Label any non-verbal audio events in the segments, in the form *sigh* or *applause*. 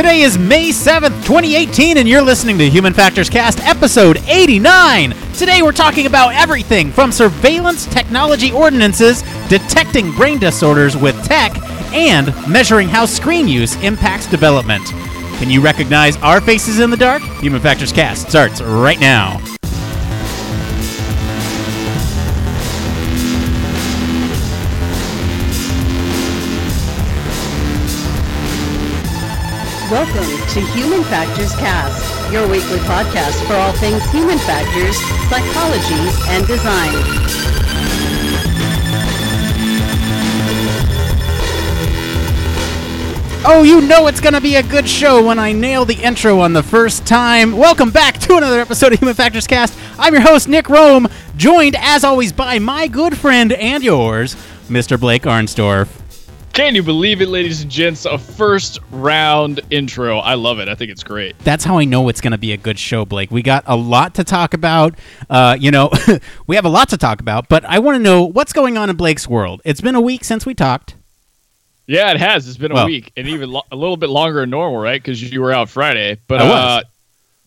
Today is May 7th, 2018, and you're listening to Human Factors Cast, episode 89. Today we're talking about everything from surveillance technology ordinances, detecting brain disorders with tech, and measuring how screen use impacts development. Can you recognize our faces in the dark? Human Factors Cast starts right now. Welcome to Human Factors Cast, your weekly podcast for all things human factors, psychology, and design. Oh, you know it's going to be a good show when I nail the intro on the first time. Welcome back to another episode of Human Factors Cast. I'm your host, Nick Roome, joined as always by my good friend and yours, Mr. Blake Arnsdorff. Can you believe it, ladies and gents? A first round intro. I love it. I think it's great. That's how I know it's going to be a good show, Blake. We got a lot to talk about. Uh, you know, *laughs* we have a lot to talk about, but I want to know what's going on in Blake's world. It's been a week since we talked. Yeah, it has. It's been a week and even lo- a little bit longer than normal, right? Because you were out Friday. But I was. uh,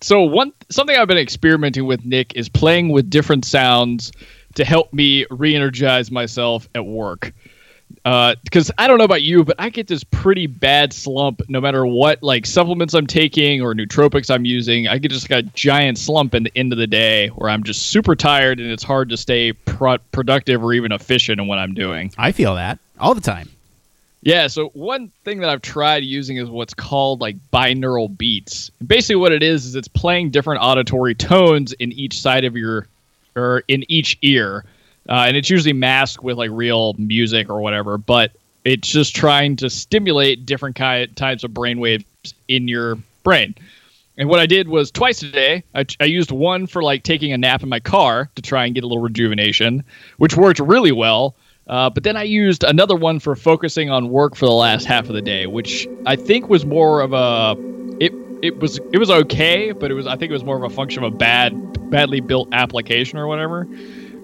so one something I've been experimenting with, Nick, is playing with different sounds to help me re-energize myself at work. Uh, because I don't know about you, but I get this pretty bad slump no matter what like supplements I'm taking or nootropics I'm using. I get just like a giant slump in the end of the day where I'm just super tired and it's hard to stay pro- productive or even efficient in what I'm doing. I feel that all the time. Yeah, so one thing that I've tried using is what's called like binaural beats. Basically, what it is is it's playing different auditory tones in each side of your, or in each ear, uh, and it's usually masked with like real music or whatever. But it's just trying to stimulate different ki- types of brain waves in your brain. And what I did was twice a day, I, I used one for like taking a nap in my car to try and get a little rejuvenation, which worked really well. Uh, but then I used another one for focusing on work for the last half of the day, which I think was more of a it it was it was okay, but it was I think it was more of a function of a bad badly built application or whatever.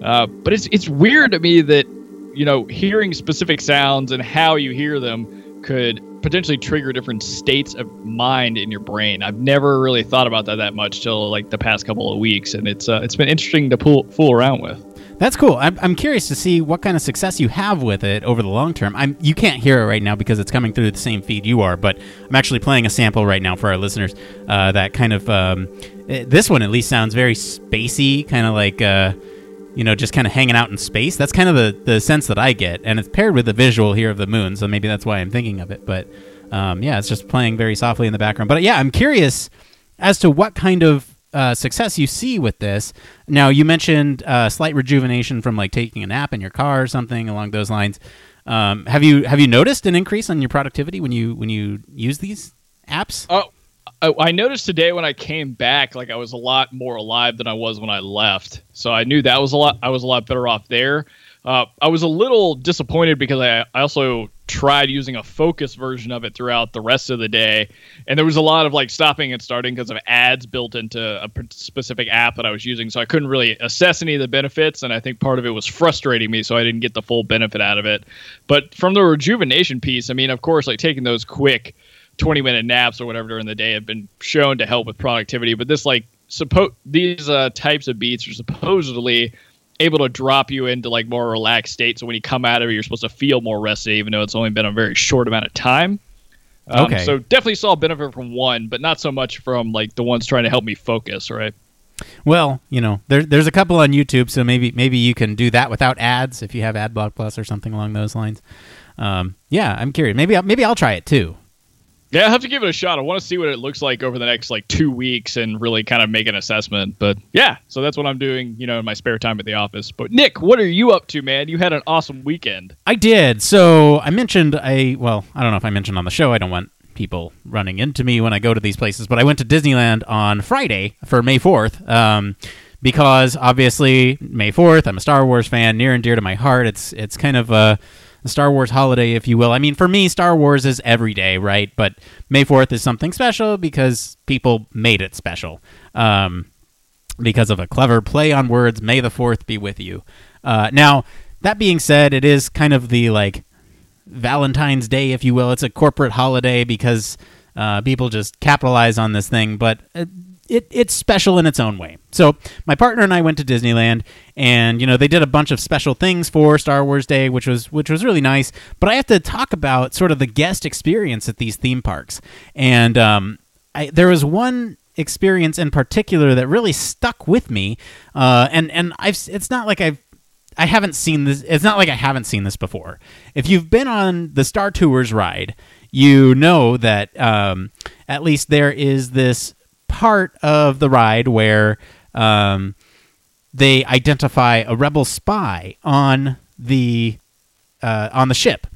Uh, but it's it's weird to me that you know hearing specific sounds and how you hear them could potentially trigger different states of mind in your brain. I've never really thought about that that much till like the past couple of weeks, and it's uh, it's been interesting to pull, fool around with. That's cool. I'm, I'm curious to see what kind of success you have with it over the long term. I'm you can't hear it right now because it's coming through the same feed you are, but I'm actually playing a sample right now for our listeners. Uh, that kind of um, eh, this one at least sounds very spacey, kind of like uh, you know just kind of hanging out in space. That's kind of the the sense that I get, and it's paired with the visual here of the moon, so maybe that's why I'm thinking of it. But um, yeah, it's just playing very softly in the background. But yeah, I'm curious as to what kind of uh, success you see with this. Now, you mentioned uh, slight rejuvenation from like taking a nap in your car or something along those lines. Um, have you have you noticed an increase on your productivity when you when you use these apps? Oh, I, I noticed today when I came back, like I was a lot more alive than I was when I left. So I knew that was a lot. I was a lot better off there. Uh, I was a little disappointed because I, I also tried using a focus version of it throughout the rest of the day, and there was a lot of like stopping and starting because of ads built into a specific app that I was using. So I couldn't really assess any of the benefits, and I think part of it was frustrating me, so I didn't get the full benefit out of it. But from the rejuvenation piece, I mean, of course, like taking those quick 20 minute naps or whatever during the day have been shown to help with productivity but this like suppo- these uh, types of beats are supposedly able to drop you into like more relaxed state so when you come out of it you're supposed to feel more rested even though it's only been a very short amount of time um, Okay. so definitely saw a benefit from one but not so much from like the ones trying to help me focus right Well, you know, there, there's a couple on YouTube, so maybe maybe you can do that without ads if you have AdBlock Plus or something along those lines. Um, yeah, I'm curious. Maybe I'll, maybe I'll try it too. Yeah i have to give it a shot i want to see what it looks like over the next like two weeks and really kind of make an assessment but yeah so that's what i'm doing you know in my spare time at the office but nick what are you up to man you had an awesome weekend I did. So I mentioned I well, I don't know if I mentioned on the show. I don't want people running into me when I go to these places, but I went to Disneyland on Friday for May Fourth. Um, because obviously May Fourth, I'm a Star Wars fan, near and dear to my heart. It's it's kind of a, a Star Wars holiday, if you will. I mean, for me, Star Wars is every day, right? But May Fourth is something special because people made it special. Um, because of a clever play on words. May the fourth be with you. Uh, now, that being said, it is kind of the like Valentine's Day, if you will. It's a corporate holiday because uh, people just capitalize on this thing, but uh, it, it's special in its own way. So my partner and I went to Disneyland, and you know they did a bunch of special things for Star Wars Day, which was which was really nice. But I have to talk about sort of the guest experience at these theme parks, and um, I, there was one experience in particular that really stuck with me, uh, and and I've it's not like I've I haven't seen this. It's not like I haven't seen this before. If you've been on the Star Tours ride, you know that um, at least there is this part of the ride where um, they identify a rebel spy on the uh, on the ship,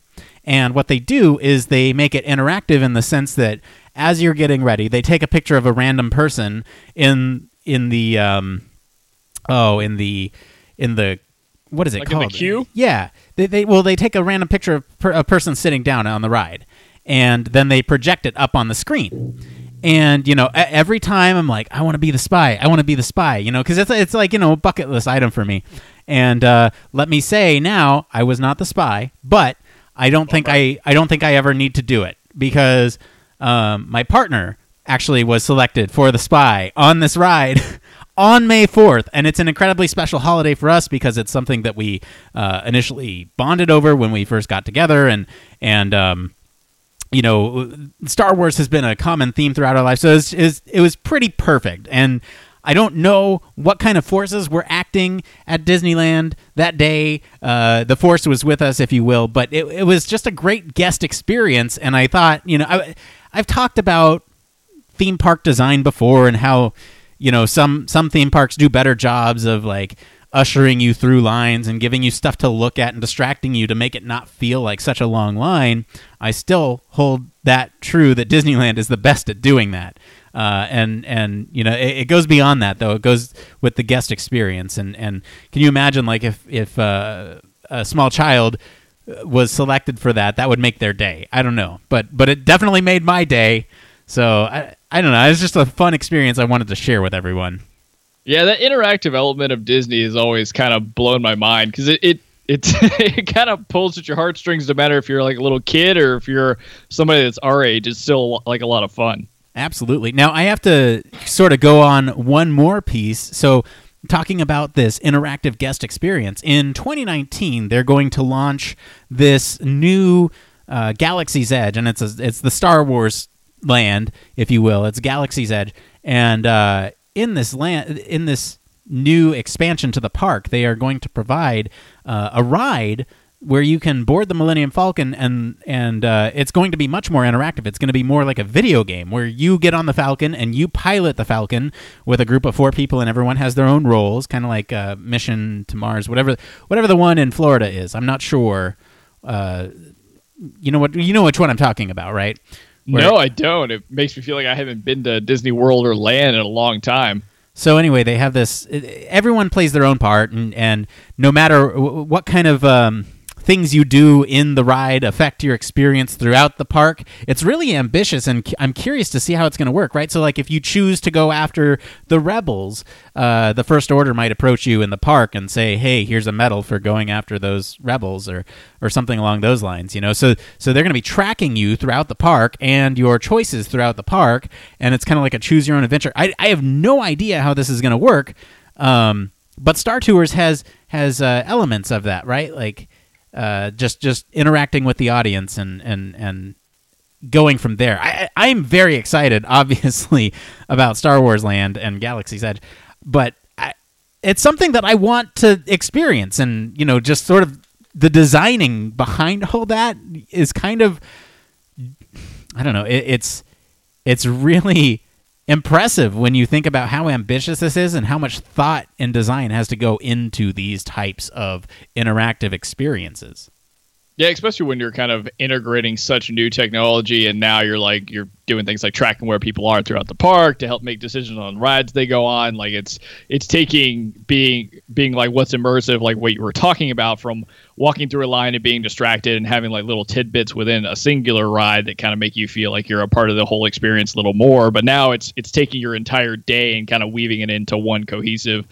and what they do is they make it interactive in the sense that as you're getting ready, they take a picture of a random person in in the um, oh in the in the what is it Like called? the queue? Yeah, they, they well they take a random picture of per, a person sitting down on the ride, and then they project it up on the screen. And you know, every time I'm like, I want to be the spy. I want to be the spy. You know, because it's it's like you know a bucket list item for me. And uh, let me say now, I was not the spy, but I don't think I I don't think I ever need to do it because um, my partner actually was selected for the spy on this ride *laughs* on May 4th. And it's an incredibly special holiday for us because it's something that we uh, initially bonded over when we first got together. And, and, um, you know, Star Wars has been a common theme throughout our life, so it was, it was, it was pretty perfect. And I don't know what kind of forces were acting at Disneyland that day. Uh, the Force was with us, if you will, but it, it was just a great guest experience. And I thought, you know, I, I've talked about theme park design before and how you know some some theme parks do better jobs of like ushering you through lines and giving you stuff to look at and distracting you to make it not feel like such a long line i still hold that true that disneyland is the best at doing that. Uh, and and you know it, it goes beyond that though. It goes with the guest experience. And and can you imagine like if if uh, a small child was selected for that that would make their day. I don't know. But but it definitely made my day. So I, I don't know. It's just a fun experience I wanted to share with everyone. Yeah, that interactive element of Disney has always kind of blown my mind because it, it it *laughs* it kind of pulls at your heartstrings no matter if you're like a little kid or if you're somebody that's our age. It's still like a lot of fun. Absolutely. Now I have to sort of go on one more piece. So talking about this interactive guest experience in 2019, they're going to launch this new uh, Galaxy's Edge, and it's a, it's the Star Wars land, if you will. It's Galaxy's Edge, and uh, in this land, in this new expansion to the park, they are going to provide uh, a ride where you can board the Millennium Falcon, and and uh, it's going to be much more interactive. It's going to be more like a video game where you get on the Falcon and you pilot the Falcon with a group of four people, and everyone has their own roles, kind of like uh, Mission to Mars, whatever whatever the one in Florida is. I'm not sure. Uh, you know what? You know which one I'm talking about, right? Where- no, I don't. It makes me feel like I haven't been to Disney World or Land in a long time. So anyway, they have this. Everyone plays their own part, and and no matter w- what kind of um, things you do in the ride affect your experience throughout the park. It's really ambitious, and I'm curious to see how it's going to work. Right. So like, if you choose to go after the rebels, uh, the First Order might approach you in the park and say, "Hey, here's a medal for going after those rebels," or or something along those lines. You know. So so they're going to be tracking you throughout the park and your choices throughout the park, and it's kind of like a choose your own adventure. I I have no idea how this is going to work. Um, but Star Tours has has uh, elements of that, right? Like uh, just just interacting with the audience and and and going from there. I I am very excited, *laughs* obviously, about Star Wars Land and Galaxy's Edge, but I, it's something that I want to experience, and you know, just sort of the designing behind *laughs* all that is kind of I don't know. It, it's it's really impressive when you think about how ambitious this is and how much thought and design has to go into these types of interactive experiences. Yeah, especially when you're kind of integrating such new technology and now you're like you're doing things like tracking where people are throughout the park to help make decisions on rides they go on. Like it's it's taking being being like what's immersive, like what you were talking about from walking through a line and being distracted and having like little tidbits within a singular ride that kind of make you feel like you're a part of the whole experience a little more. But now it's it's taking your entire day and kind of weaving it into one cohesive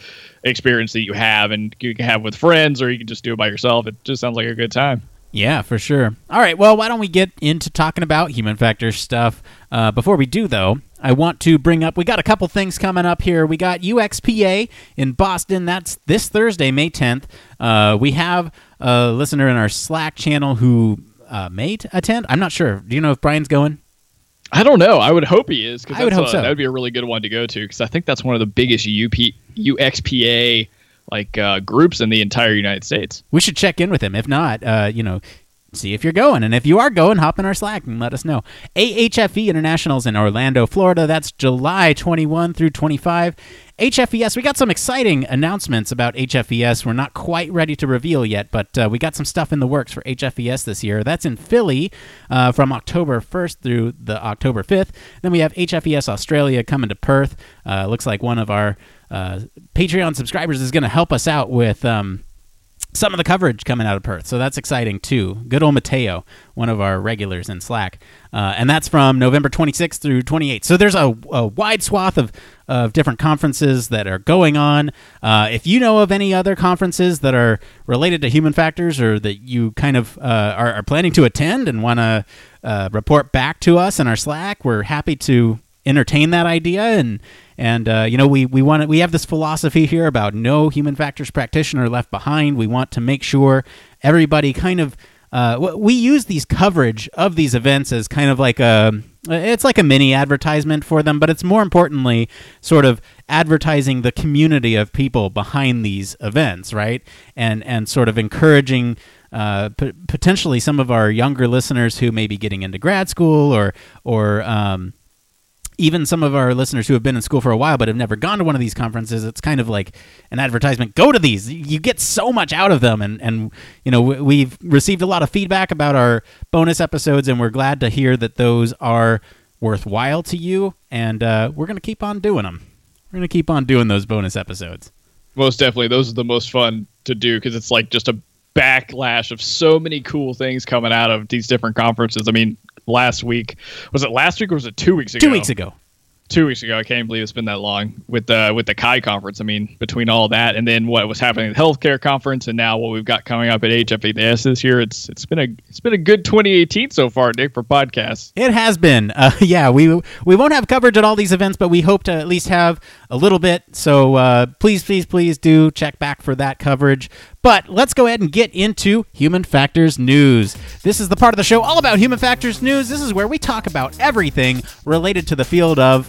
experience that you have and you can have with friends or you can just do it by yourself. It just sounds like a good time. Yeah, for sure. All right, well, why don't we get into talking about human factors stuff? Uh, before we do, though, I want to bring up we got a couple things coming up here. We got UXPA in Boston. That's this Thursday, May 10th. Uh, we have a listener in our Slack channel who uh, may attend. I'm not sure. Do you know if Brian's going? I don't know. I would hope he is because I would hope so. that would be a really good one to go to because I think that's one of the biggest UP UXPA like uh, groups in the entire United States. We should check in with him. If not, uh, you know, see if you're going. And if you are going, hop in our Slack and let us know. AHFE Internationals in Orlando, Florida. That's July 21 through 25. HFES, we got some exciting announcements about HFES. We're not quite ready to reveal yet, but uh, we got some stuff in the works for HFES this year. That's in Philly uh, from October 1st through the October 5th. Then we have HFES Australia coming to Perth. Uh, looks like one of our uh, Patreon subscribers is going to help us out with. Um, some of the coverage coming out of Perth. So that's exciting too. Good old Mateo, one of our regulars in Slack. Uh, and that's from November 26th through 28th. So there's a, a wide swath of, of different conferences that are going on. Uh, if you know of any other conferences that are related to human factors or that you kind of uh, are, are, planning to attend and want to uh, report back to us in our Slack, we're happy to entertain that idea and and uh, you know we we want we have this philosophy here about no human factors practitioner left behind. We want to make sure everybody kind of uh, we use these coverage of these events as kind of like a it's like a mini advertisement for them, but it's more importantly sort of advertising the community of people behind these events, right? And and sort of encouraging. Uh, p- potentially some of our younger listeners who may be getting into grad school or or um, even some of our listeners who have been in school for a while but have never gone to one of these conferences, it's kind of like an advertisement. Go to these. You get so much out of them, and and you know we've received a lot of feedback about our bonus episodes, and we're glad to hear that those are worthwhile to you, and uh, we're gonna keep on doing them. We're gonna keep on doing those bonus episodes. Most definitely, those are the most fun to do because it's like just a backlash of so many cool things coming out of these different conferences. I mean, last week. Was it last week or was it two weeks ago? Two weeks ago. Two weeks ago. I can't believe it's been that long with the with the CHI conference. I mean, between all that and then what was happening at the healthcare conference and now what we've got coming up at HFES this year, it's it's been a it's been a good 2018 so far, Nick, for podcasts. It has been. Uh, *laughs* yeah, we we won't have coverage at all these events, but we hope to at least have a little bit. So uh, please, please, please do check back for that coverage. But let's go ahead and get into Human Factors News. This is the part of the show all about Human Factors News. This is where we talk about everything related to the field of,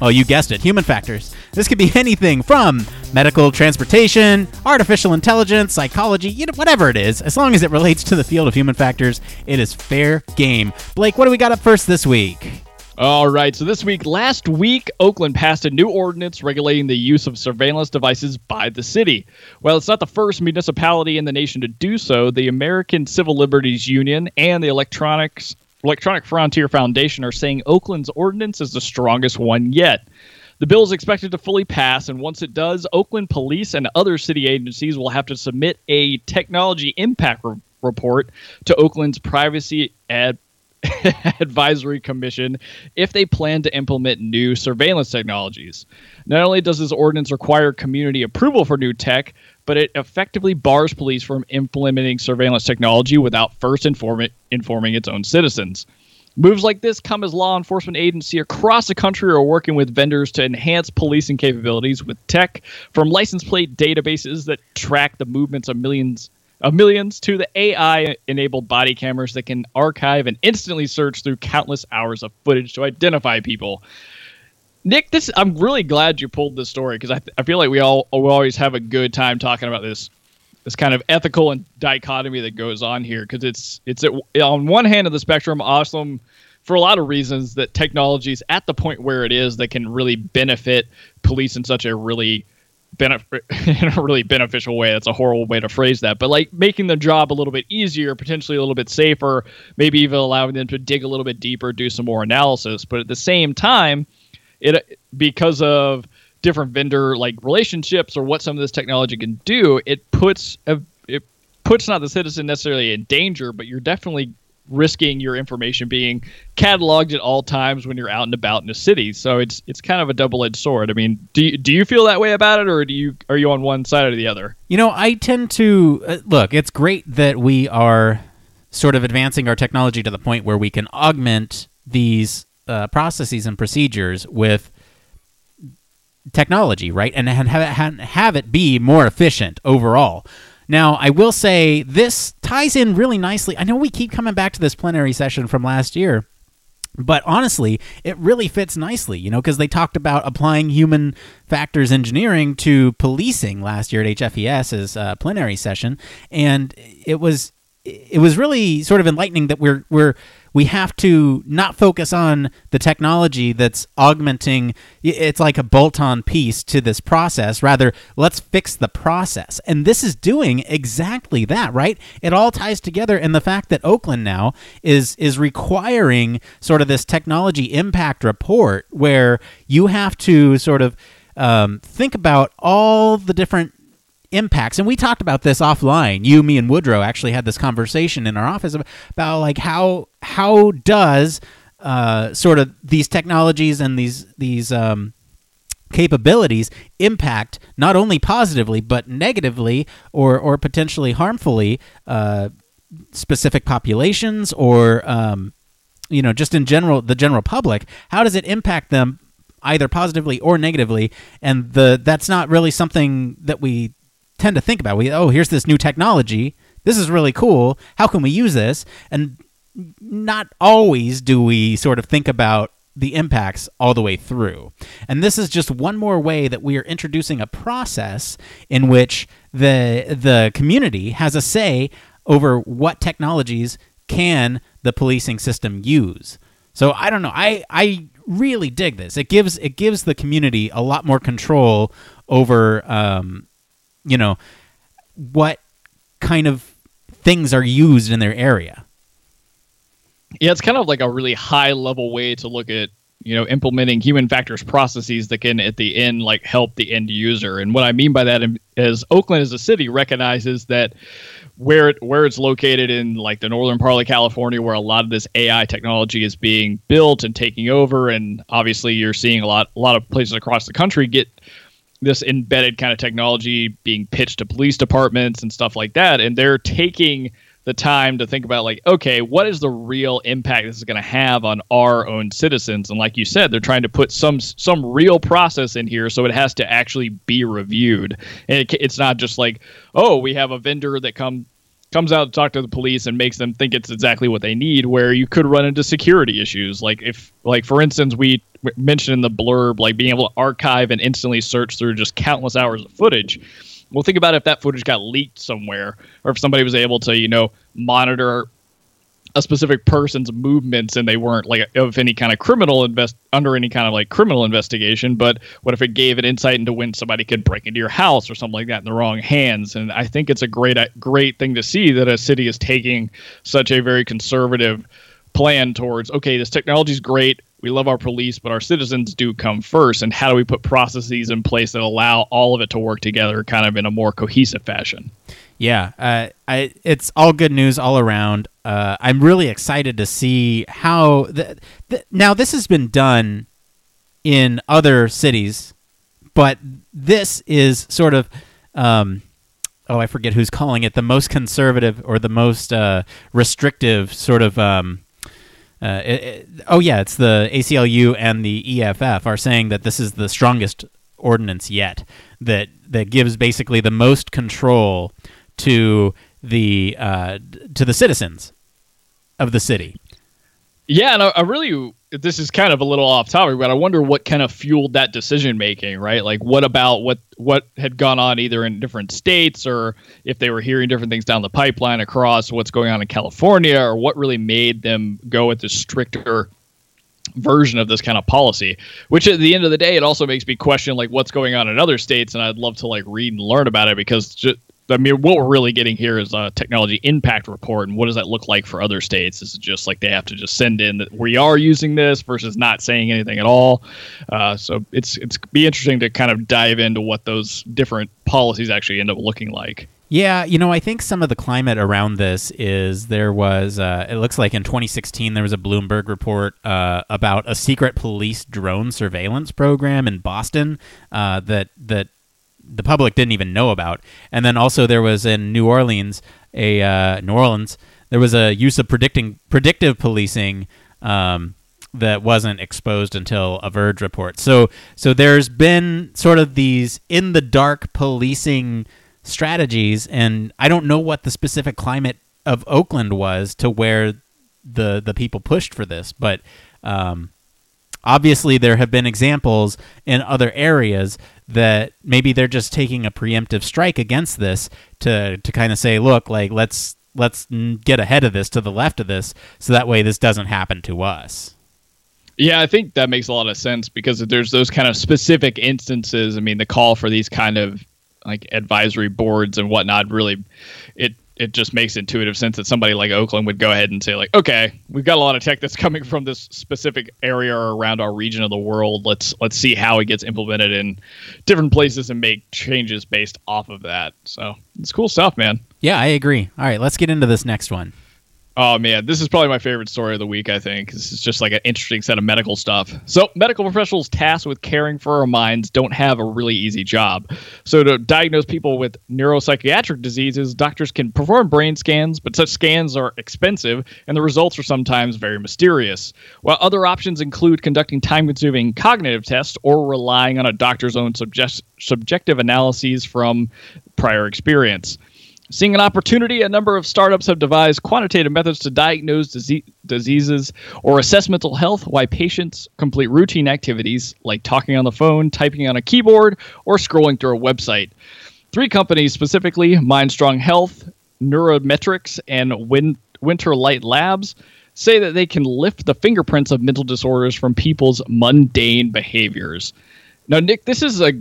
oh, you guessed it, human factors. This could be *laughs* anything from medical transportation, artificial intelligence, psychology, you know, whatever it is. As long as it relates to the field of human factors, it is fair game. Blake, what do we got up first this week? All right. So this week, last week, Oakland passed a new ordinance regulating the use of surveillance devices by the city. While it's not the first municipality in the nation to do so, the American Civil Liberties Union and the Electronics Electronic Frontier Foundation are saying Oakland's ordinance is the strongest one yet. The bill is expected to fully pass, and once it does, Oakland police and other city agencies will have to submit a technology impact re- report to Oakland's Privacy Ad *laughs* Advisory Commission if they plan to implement new surveillance technologies. Not only does this ordinance require community approval for new tech, but it effectively bars police from implementing surveillance technology without first inform- informing its own citizens. Moves like this come as law enforcement agencies across the country are working with vendors to enhance policing capabilities with tech from license plate databases that track the movements of millions of millions to the AI enabled body cameras that can archive and instantly search through countless hours of footage to identify people. Nick, this I'm really glad you pulled this story because I, th- I feel like we all we always have a good time talking about this this kind of ethical and dichotomy that goes on here because it's it's at, on one hand of the spectrum awesome for a lot of reasons that technology is at the point where it is that can really benefit police in such a really benefit *laughs* in a really beneficial way. That's a horrible way to phrase that, but like making the job a little bit easier, potentially a little bit safer, maybe even allowing them to dig a little bit deeper, do some more analysis. But at the same time, it because of different vendor like relationships or what some of this technology can do, it puts a, it puts not the citizen necessarily in danger, but you're definitely risking your information being cataloged at all times when you're out and about in a city. So it's it's kind of a double-edged sword. I mean, do you, do you feel that way about it, or do you are you on one side or the other? You know, I tend to uh, look. It's great that we are sort of advancing our technology to the point where we can augment these uh, processes and procedures with technology, right? And have it, have it be more efficient overall. Now, I will say this ties in really nicely. I know we keep coming back to this plenary session from last year, but honestly, it really fits nicely, you know, because they talked about applying human factors engineering to policing last year at HFES's uh, plenary session, and it was it was really sort of enlightening that we're we're we have to not focus on the technology that's augmenting it's like a bolt-on piece to this process. Rather let's fix the process. And this is doing exactly that right? It all ties together. In the fact that oakland now is is requiring sort of this technology impact report where you have to sort of um, think about all the different impacts. And we talked about this offline. You me and woodrow actually had this conversation in our office about like how how does uh, sort of these technologies and these these um, capabilities impact not only positively but negatively or or potentially harmfully uh, specific populations or um, you know just in general the general public? How does it impact them either positively or negatively? And the that's not really something that we tend to think about. We oh, here's this new technology. This is really cool. How can we use this? And not always do we sort of think about the impacts all the way through. And this is just one more way that we are introducing a process in which the the community has a say over what technologies can the policing system use. So I don't know. I I really dig this. It gives it gives the community a lot more control over um, you know, what kind of things are used in their area. Yeah, it's kind of like a really high level way to look at you know implementing human factors processes that can at the end like help the end user and what i mean by that is oakland as a city recognizes that where it, where it's located in like the northern part of california where a lot of this ai technology is being built and taking over and obviously you're seeing a lot a lot of places across the country get this embedded kind of technology being pitched to police departments and stuff like that and they're taking the time to think about like okay what is the real impact this is going to have on our own citizens? And like you said they're trying to put some some real process in here so it has to actually be reviewed. And it, it's not just like oh we have a vendor that come comes out to talk to the police and makes them think it's exactly what they need where you could run into security issues. Like if like for instance we mentioned in the blurb like being able to archive and instantly search through just countless hours of footage. Well think about if that footage got leaked somewhere or if somebody was able to you know monitor a specific person's movements and they weren't like of any kind of criminal invest under any kind of like criminal investigation but what if it gave an insight into when somebody could break into your house or something like that in the wrong hands? And i think it's a great uh, great thing to see that a city is taking such a very conservative plan towards okay this technology is great we love our police but our citizens do come first and how do we put processes in place that allow all of it to work together kind of in a more cohesive fashion yeah, uh, I, it's all good news all around. Uh, I'm really excited to see how. The, the, now, this has been done in other cities, but this is sort of. Um, oh, I forget who's calling it the most conservative or the most uh, restrictive sort of. Um, uh, it, it, oh yeah, it's the ACLU and the EFF are saying that this is the strongest ordinance yet that that gives basically the most control to the uh, to the citizens of the city. Yeah, and I, I, really this is kind of a little off topic, but I wonder what kind of fueled that decision making, right? Like what about what what had gone on either in different states or if they were hearing different things down the pipeline across what's going on in California or what really made them go with the stricter version of this kind of policy which at the end of the day it also makes me question like what's going on in other states and i'd love to like read and learn about it because just, I mean, what we're really getting here is a technology impact report, and what does that look like for other states? Is it just like they have to just send in that we are using this versus not saying anything at all? Uh, so it's it's be interesting to kind of dive into what those different policies actually end up looking like. Yeah, you know, I think some of the climate around this is there was, uh, it looks like in 2016, there was a Bloomberg report uh, about a secret police drone surveillance program in Boston uh, that that the public didn't even know about. And then also there was in New Orleans a uh, New Orleans there was a use of predicting predictive policing um, that wasn't exposed until a Verge report. So so there's been sort of these in the dark policing strategies, and I don't know what the specific climate of Oakland was to where the the people pushed for this, but um, obviously there have been examples in other areas that maybe they're just taking a preemptive strike against this to to kind of say, look, like let's let's get ahead of this to the left of this, so that way this doesn't happen to us. Yeah, I think that makes a lot of sense because there's those kind of specific instances. I mean, the call for these kind of like advisory boards and whatnot really it it just makes intuitive sense that somebody like Oakland would go ahead and say like, okay, we've got a lot of tech that's *laughs* coming from this specific area or around our region of the world. Let's let's see how it gets implemented in different places and make changes based off of that. So it's cool stuff, man. Yeah, I agree. All right, let's get into this next one. Oh man, this is probably my favorite story of the week. I think this is just like an interesting set of medical stuff. So, medical professionals tasked with caring for our minds don't have a really easy job. So, to diagnose people with neuropsychiatric diseases, doctors can perform brain scans, but such scans are expensive, and the results are sometimes very mysterious. While other options include conducting time-consuming cognitive tests or relying on a doctor's own subject- subjective analyses from prior experience. Seeing an opportunity, a number of startups have devised quantitative methods to diagnose disease, diseases or assess mental health while patients complete routine activities like talking on the phone, typing on a keyboard, or scrolling through a website. Three companies specifically, MindStrong Health, Neurometrics, and Win- Winterlight Labs, say that they can lift the fingerprints of mental disorders from people's mundane behaviors. Now, Nick, this is a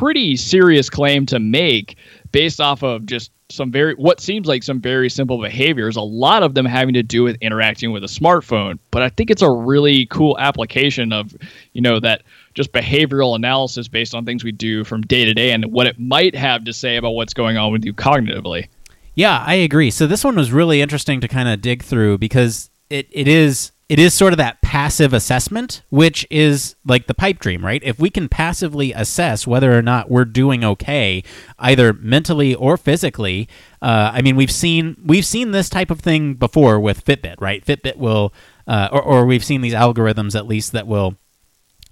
pretty serious claim to make based off of just some very what seems like some very simple behaviors a lot of them having to do with interacting with a smartphone. But i think it's a really cool application of you know that just behavioral analysis based on things we do from day to day and what it might have to say about what's going on with you cognitively. Yeah i agree. So this one was really interesting to kind of dig through because it, it is it is sort of that passive assessment, which is like the pipe dream, right? If we can passively assess whether or not we're doing okay, either mentally or physically, uh, I mean, we've seen we've seen this type of thing before with Fitbit, right? Fitbit will, uh, or, or we've seen these algorithms at least that will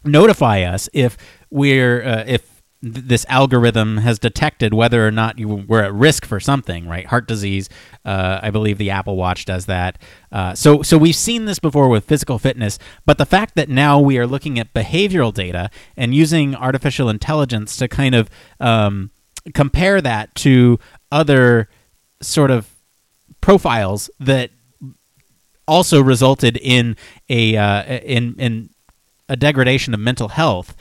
notify us if we're uh, if this algorithm has detected whether or not you were at risk for something, right? Heart disease. Uh, I believe the Apple Watch does that. Uh, so, so we've seen this before with physical fitness, but the fact that now we are looking at behavioral data and using artificial intelligence to kind of um, compare that to other sort of profiles that also resulted in a uh, in in a degradation of mental health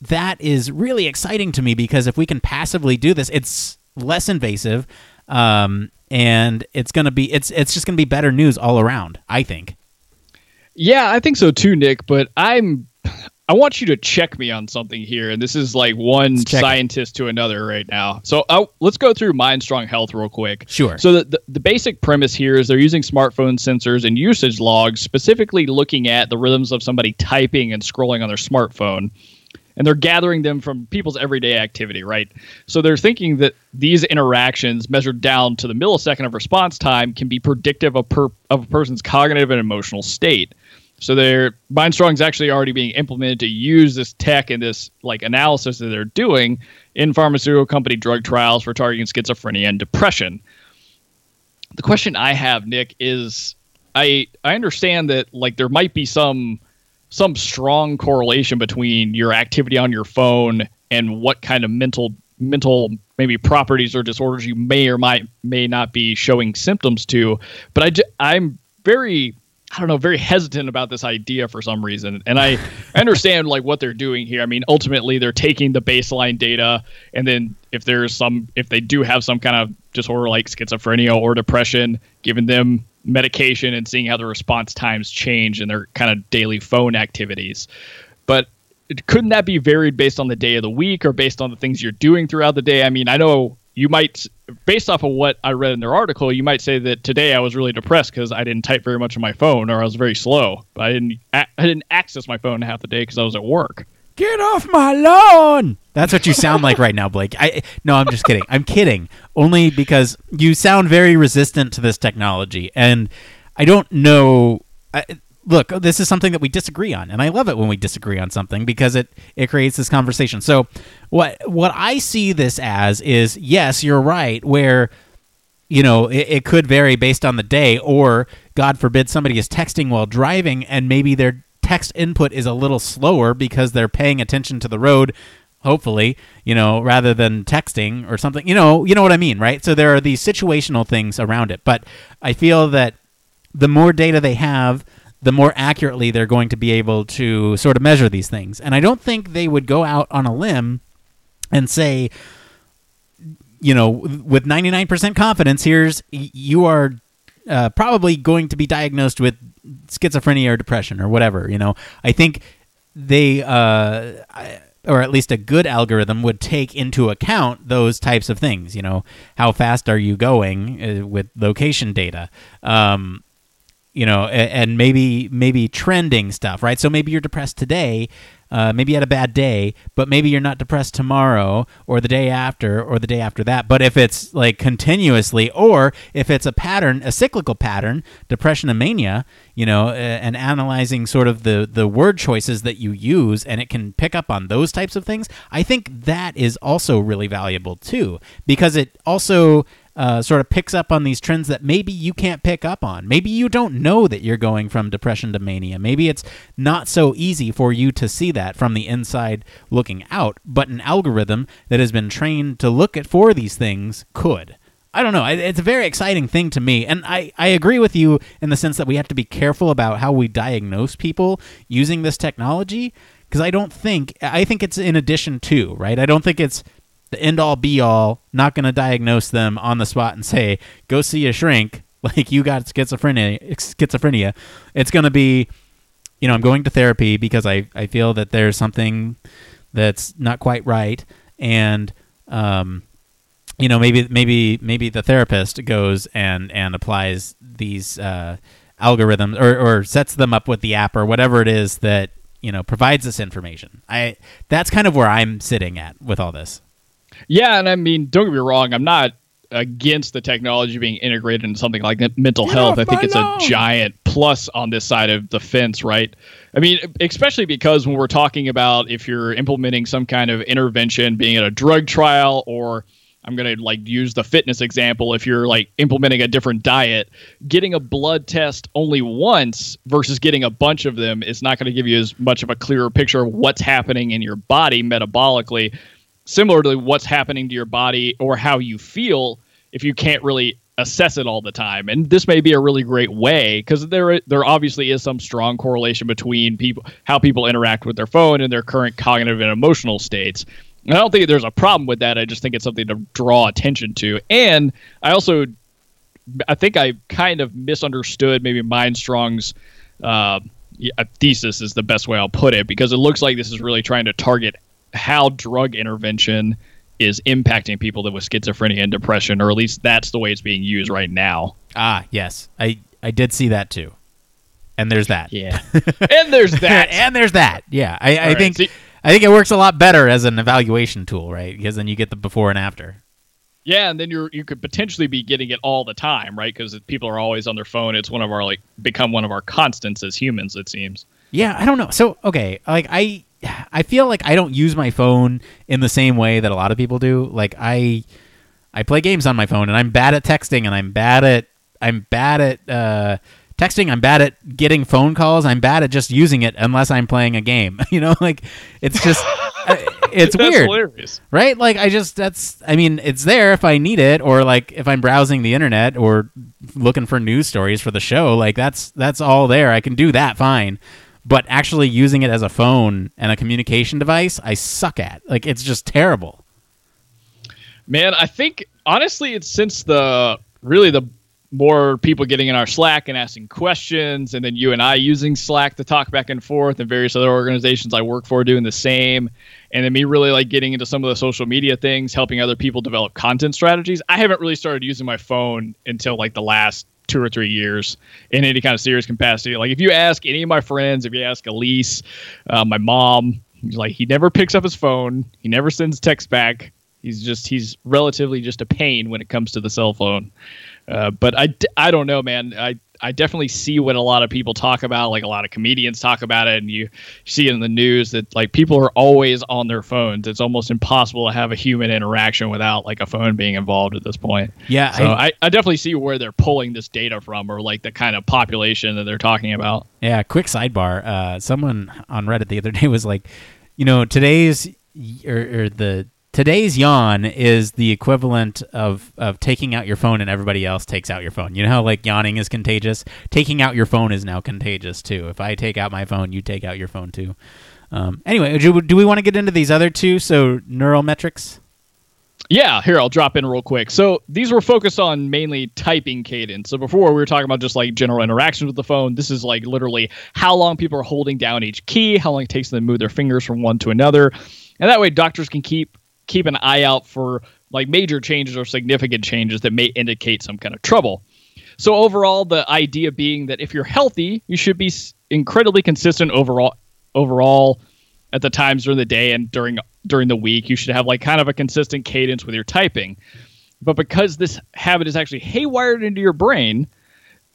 that is really exciting to me because if we can passively do this, it's less invasive, um, and it's gonna be it's it's just gonna be better news all around. I think. Yeah, I think so too, Nick. But I'm I want you to check me on something here, and this is like one scientist to another right now. So I'll, let's go through MindStrong Health real quick. Sure. So the, the, the basic premise here is they're using smartphone sensors and usage logs, specifically looking at the rhythms of somebody typing and scrolling on their smartphone and they're gathering them from people's everyday activity, right? So they're thinking that these interactions measured down to the millisecond of response time can be predictive of, per, of a person's cognitive and emotional state. So their MindStrong is actually already being implemented to use this tech and this like analysis that they're doing in pharmaceutical company drug trials for targeting schizophrenia and depression. The question I have, Nick, is I I understand that like there might be some some strong correlation between your activity on your phone and what kind of mental mental maybe properties or disorders you may or might may not be showing symptoms to. But I, i'm very i don't know very hesitant about this idea for some reason. And i understand like what they're doing here. I mean ultimately they're taking the baseline data. And then if there's some if they do have some kind of disorder like schizophrenia or depression giving them medication and seeing how the response times change in their kind of daily phone activities. But couldn't that be varied based on the day of the week or based on the things you're doing throughout the day? I mean, I know you might, based off of what I read in their article, you might say that today I was really depressed because I didn't type very much on my phone or I was very slow. I didn't, I didn't access my phone half the day because I was at work. Get off my lawn. That's what you sound like right now, Blake. I no, I'm just kidding. I'm kidding. Only because you sound very resistant to this technology, and I don't know. I, look, this is something that we disagree on, and I love it when we disagree on something because it it creates this conversation. So, what what I see this as is yes, you're right. Where you know it, it could vary based on the day, or God forbid somebody is texting while driving, and maybe their text input is a little slower because they're paying attention to the road hopefully you know rather than texting or something. You know you know what i mean right? So there are these situational things around it. But i feel that the more data they have the more accurately they're going to be able to sort of measure these things. And i don't think they would go out on a limb and say you know with 99% confidence here's you are uh, probably going to be diagnosed with schizophrenia or depression or whatever. You know, I think they, uh, or at least a good algorithm, would take into account those types of things. You know, how fast are you going uh, with location data? Um, you know, and, and maybe maybe trending stuff, right? So maybe you're depressed today, uh, maybe you had a bad day, but maybe you're not depressed tomorrow or the day after or the day after that. But if it's like continuously, or if it's a pattern, a cyclical pattern, depression and mania, you know, and analyzing sort of the the word choices that you use, and it can pick up on those types of things. I think that is also really valuable too, because it also uh, sort of picks up on these trends that maybe you can't pick up on. Maybe you don't know that you're going from depression to mania. Maybe it's not so easy for you to see that from the inside looking out, but an algorithm that has been trained to look at for these things could. I don't know. It's a very exciting thing to me. And I, I agree with you in the sense that we have to be careful about how we diagnose people using this technology. Because I don't think, I think it's in addition to, right? I don't think it's the end all be all, not going to diagnose them on the spot and say, go see a shrink, *laughs* like you got schizophrenia. Schizophrenia. It's going to be, you know, I'm going to therapy because I, I feel that there's something that's not quite right. And, um, you know, maybe maybe maybe the therapist goes and and applies these uh, algorithms or, or sets them up with the app or whatever it is that you know provides this information. I that's kind of where I'm sitting at with all this. Yeah, and I mean, don't get me wrong, I'm not against the technology being integrated in something like mental Get health. I think it's lawn. a giant plus on this side of the fence, right? I mean, especially because when we're talking about if you're implementing some kind of intervention, being at a drug trial or I'm going to like use the fitness example. If you're like implementing a different diet, getting a blood test only once versus getting a bunch of them is not going to give you as much of a clearer picture of what's happening in your body metabolically similar to what's happening to your body or how you feel if you can't really assess it all the time. And this may be a really great way because there there obviously is some strong correlation between people how people interact with their phone and their current cognitive and emotional states. And I don't think there's a problem with that. I just think it's something to draw attention to. And I also I think I kind of misunderstood maybe Mindstrong's uh, thesis is the best way I'll put it because it looks like this is really trying to target how drug intervention is impacting people that with schizophrenia and depression, or at least that's the way it's being used right now. Ah, yes, I I did see that too, and there's that. Yeah, *laughs* and there's *laughs* that, and there's that. Yeah, I, I right, think see, I think it works a lot better as an evaluation tool, right? Because then you get the before and after. Yeah, and then you're you could potentially be getting it all the time, right? Because people are always on their phone. It's one of our like become one of our constants as humans. It seems. Yeah, I don't know. So okay, like I *sighs* I feel like I don't use my phone in the same way that a lot of people do. Like I I play games on my phone and I'm bad at texting and I'm bad at I'm bad at uh, texting, I'm bad at getting phone calls, I'm bad at just using it unless I'm playing a game. *laughs* you know, like it's just it's *laughs* weird. Hilarious. Right? Like I just that's I mean, it's there if I need it or like if I'm browsing the internet or looking for news stories for the show, like that's that's all there. I can do that fine but actually using it as a phone and a communication device, I suck at. Like it's just terrible. Man, I think honestly, it's since the really the more people getting in our Slack and asking questions, and then you and I using Slack to talk back and forth, and various other organizations I work for doing the same, and then me really like getting into some of the social media things, helping other people develop content strategies. I haven't really started using my phone until like the last two or three years in any kind of serious capacity. Like if you ask any of my friends, if you ask Elise, uh, my mom, He's like he never picks up his phone. He never sends text back. He's just he's relatively just a pain when it comes to the cell phone. Uh, but I, I don't know, man. I I definitely see what a lot of people talk about, like a lot of comedians talk about it, and you see it in the news that like people are always on their phones. It's almost impossible to have a human interaction without like a phone being involved at this point. Yeah, so I, I, I definitely see where they're pulling this data from, or like the kind of population that they're talking about. Yeah, quick sidebar. Uh, someone on Reddit the other *laughs* day was like, you know, today's or, or the today's yawn is the equivalent of of taking out your phone and everybody else takes out your phone. You know how like yawning is contagious? Taking out your phone is now contagious too. If I take out my phone, you take out your phone too. Um, anyway, do, do we want to get into these other two? So NeuraMetrix. Yeah, here I'll drop in real quick. So these were focused on mainly typing cadence. So before we were talking about just like general interactions with the phone. This is like literally how long people are holding down each key, how long it takes them to move their fingers from one to another, and that way doctors can keep keep an eye out for like major changes or significant changes that may indicate some kind of trouble. So overall, the idea being that if you're healthy, you should be incredibly consistent overall. Overall, at the times during the day and during during the week, you should have like kind of a consistent cadence with your typing. But because this habit is actually haywired into your brain,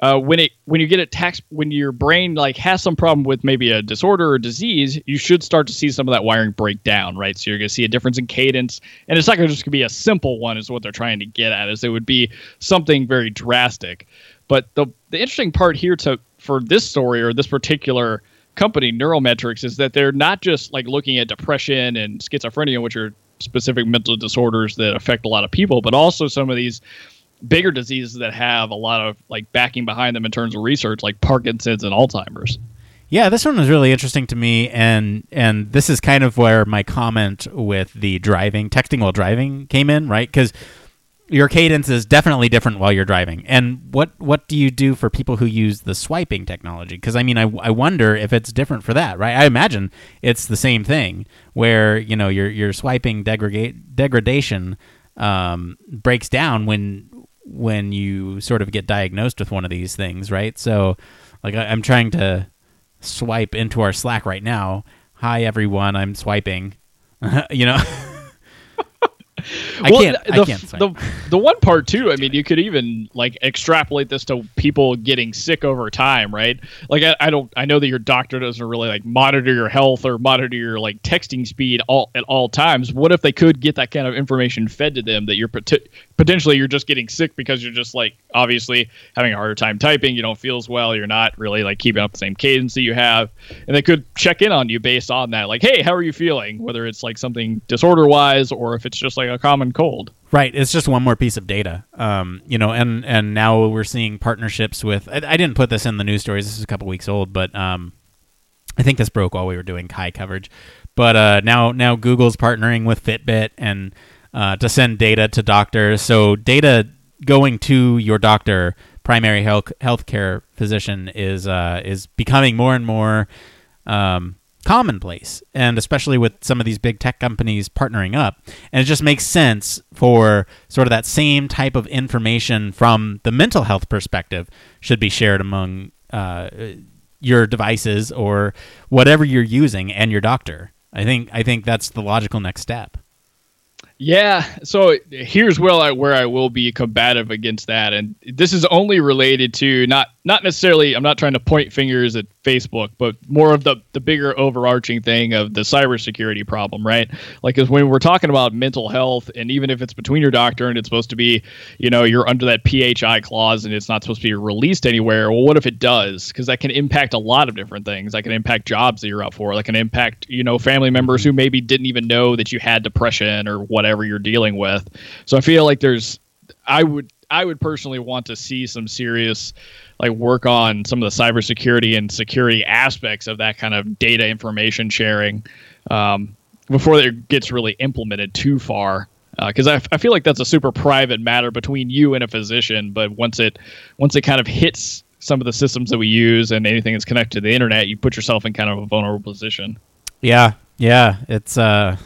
uh, when it when you get it taxed when your brain like has some problem with maybe a disorder or disease you should start to see some of that wiring break down right? So you're going to see a difference in cadence and it's not going to just be a simple one is what they're trying to get at is it would be something very drastic. But the the interesting part here to for this story or this particular company NeuraMetrix is that they're not just like looking at depression and schizophrenia which are specific mental disorders that affect a lot of people but also some of these bigger diseases that have a lot of like backing behind them in terms of research, like Parkinson's and Alzheimer's. Yeah, this one was really interesting to me, and and this is kind of where my comment with the driving, texting while driving, came in, right? Because your cadence is definitely different while you're driving. And what what do you do for people who use the swiping technology? Because I mean, I, I wonder if it's different for that, right? I imagine it's the same thing where you know your your swiping degradation um, breaks down when when you sort of get diagnosed with one of these things, right? So, like, I, am trying to swipe into our Slack right now. Hi, everyone. I'm swiping. *laughs* you know. *laughs* I well, can't. The, I can't. The, the one part too. I mean, you could even like extrapolate this to people getting sick over time, right? Like, I, I, don't. I know that your doctor doesn't really like monitor your health or monitor your like texting speed all at all times. What if they could get that kind of information fed to them that you're pot- potentially you're just getting sick because you're just like obviously having a harder time typing. You don't feel as well. You're not really like keeping up the same cadence that you have, and they could check in on you based on that. Like, hey, how are you feeling? Whether it's like something disorder wise or if it's just like a common cold. Right. It's just one more piece of data. Um, you know, and and now we're seeing partnerships with. I, I didn't put this in the news stories. This is a couple weeks old, but um, I think this broke while we were doing CHI coverage. But uh, now now Google's partnering with Fitbit and uh, to send data to doctors. So data going to your doctor, primary health healthcare physician, is uh, is becoming more and more um, commonplace, and especially with some of these big tech companies partnering up. And it just makes sense for sort of that same type of information from the mental health perspective should be shared among uh, your devices or whatever you're using and your doctor. I think I think that's the logical next step. Yeah, so here's where I where I will be combative against that, and this is only related to not not necessarily. I'm not trying to point fingers at Facebook, but more of the the bigger overarching thing of the cybersecurity problem, right? Like, is when we're talking about mental health, and even if it's between your doctor and it's supposed to be, you know, you're under that PHI clause and it's not supposed to be released anywhere. Well, what if it does? Because that can impact a lot of different things. That can impact jobs that you're up for. That can impact, you know, family members who maybe didn't even know that you had depression or whatever you're dealing with. So I feel like there's I would I would personally want to see some serious like work on some of the cybersecurity and security aspects of that kind of data information sharing um, before it gets really implemented too far. Because uh, I, I feel like that's a super private matter between you and a physician, but once it once it kind of hits some of the systems that we use and anything that's connected to the internet, you put yourself in kind of a vulnerable position. Yeah, yeah, it's uh,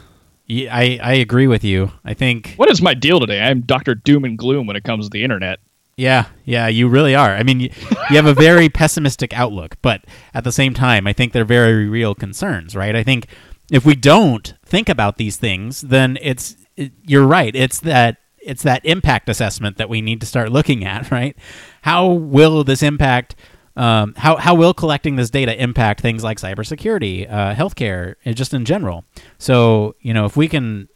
yeah, I, I agree with you. I think. What is my deal today? I'm Doctor Doom and Gloom when it comes to the internet. Yeah, yeah, you really are. I mean, you, you have a very *laughs* pessimistic outlook, but at the same time, I think they're very real concerns, right? I think if we don't think about these things, then it's it, you're right. It's that it's that impact assessment that we need to start looking at, *laughs* right? How will this impact? Um, how how will collecting this data impact things like cybersecurity, uh, healthcare, and just in general? So you know, if we can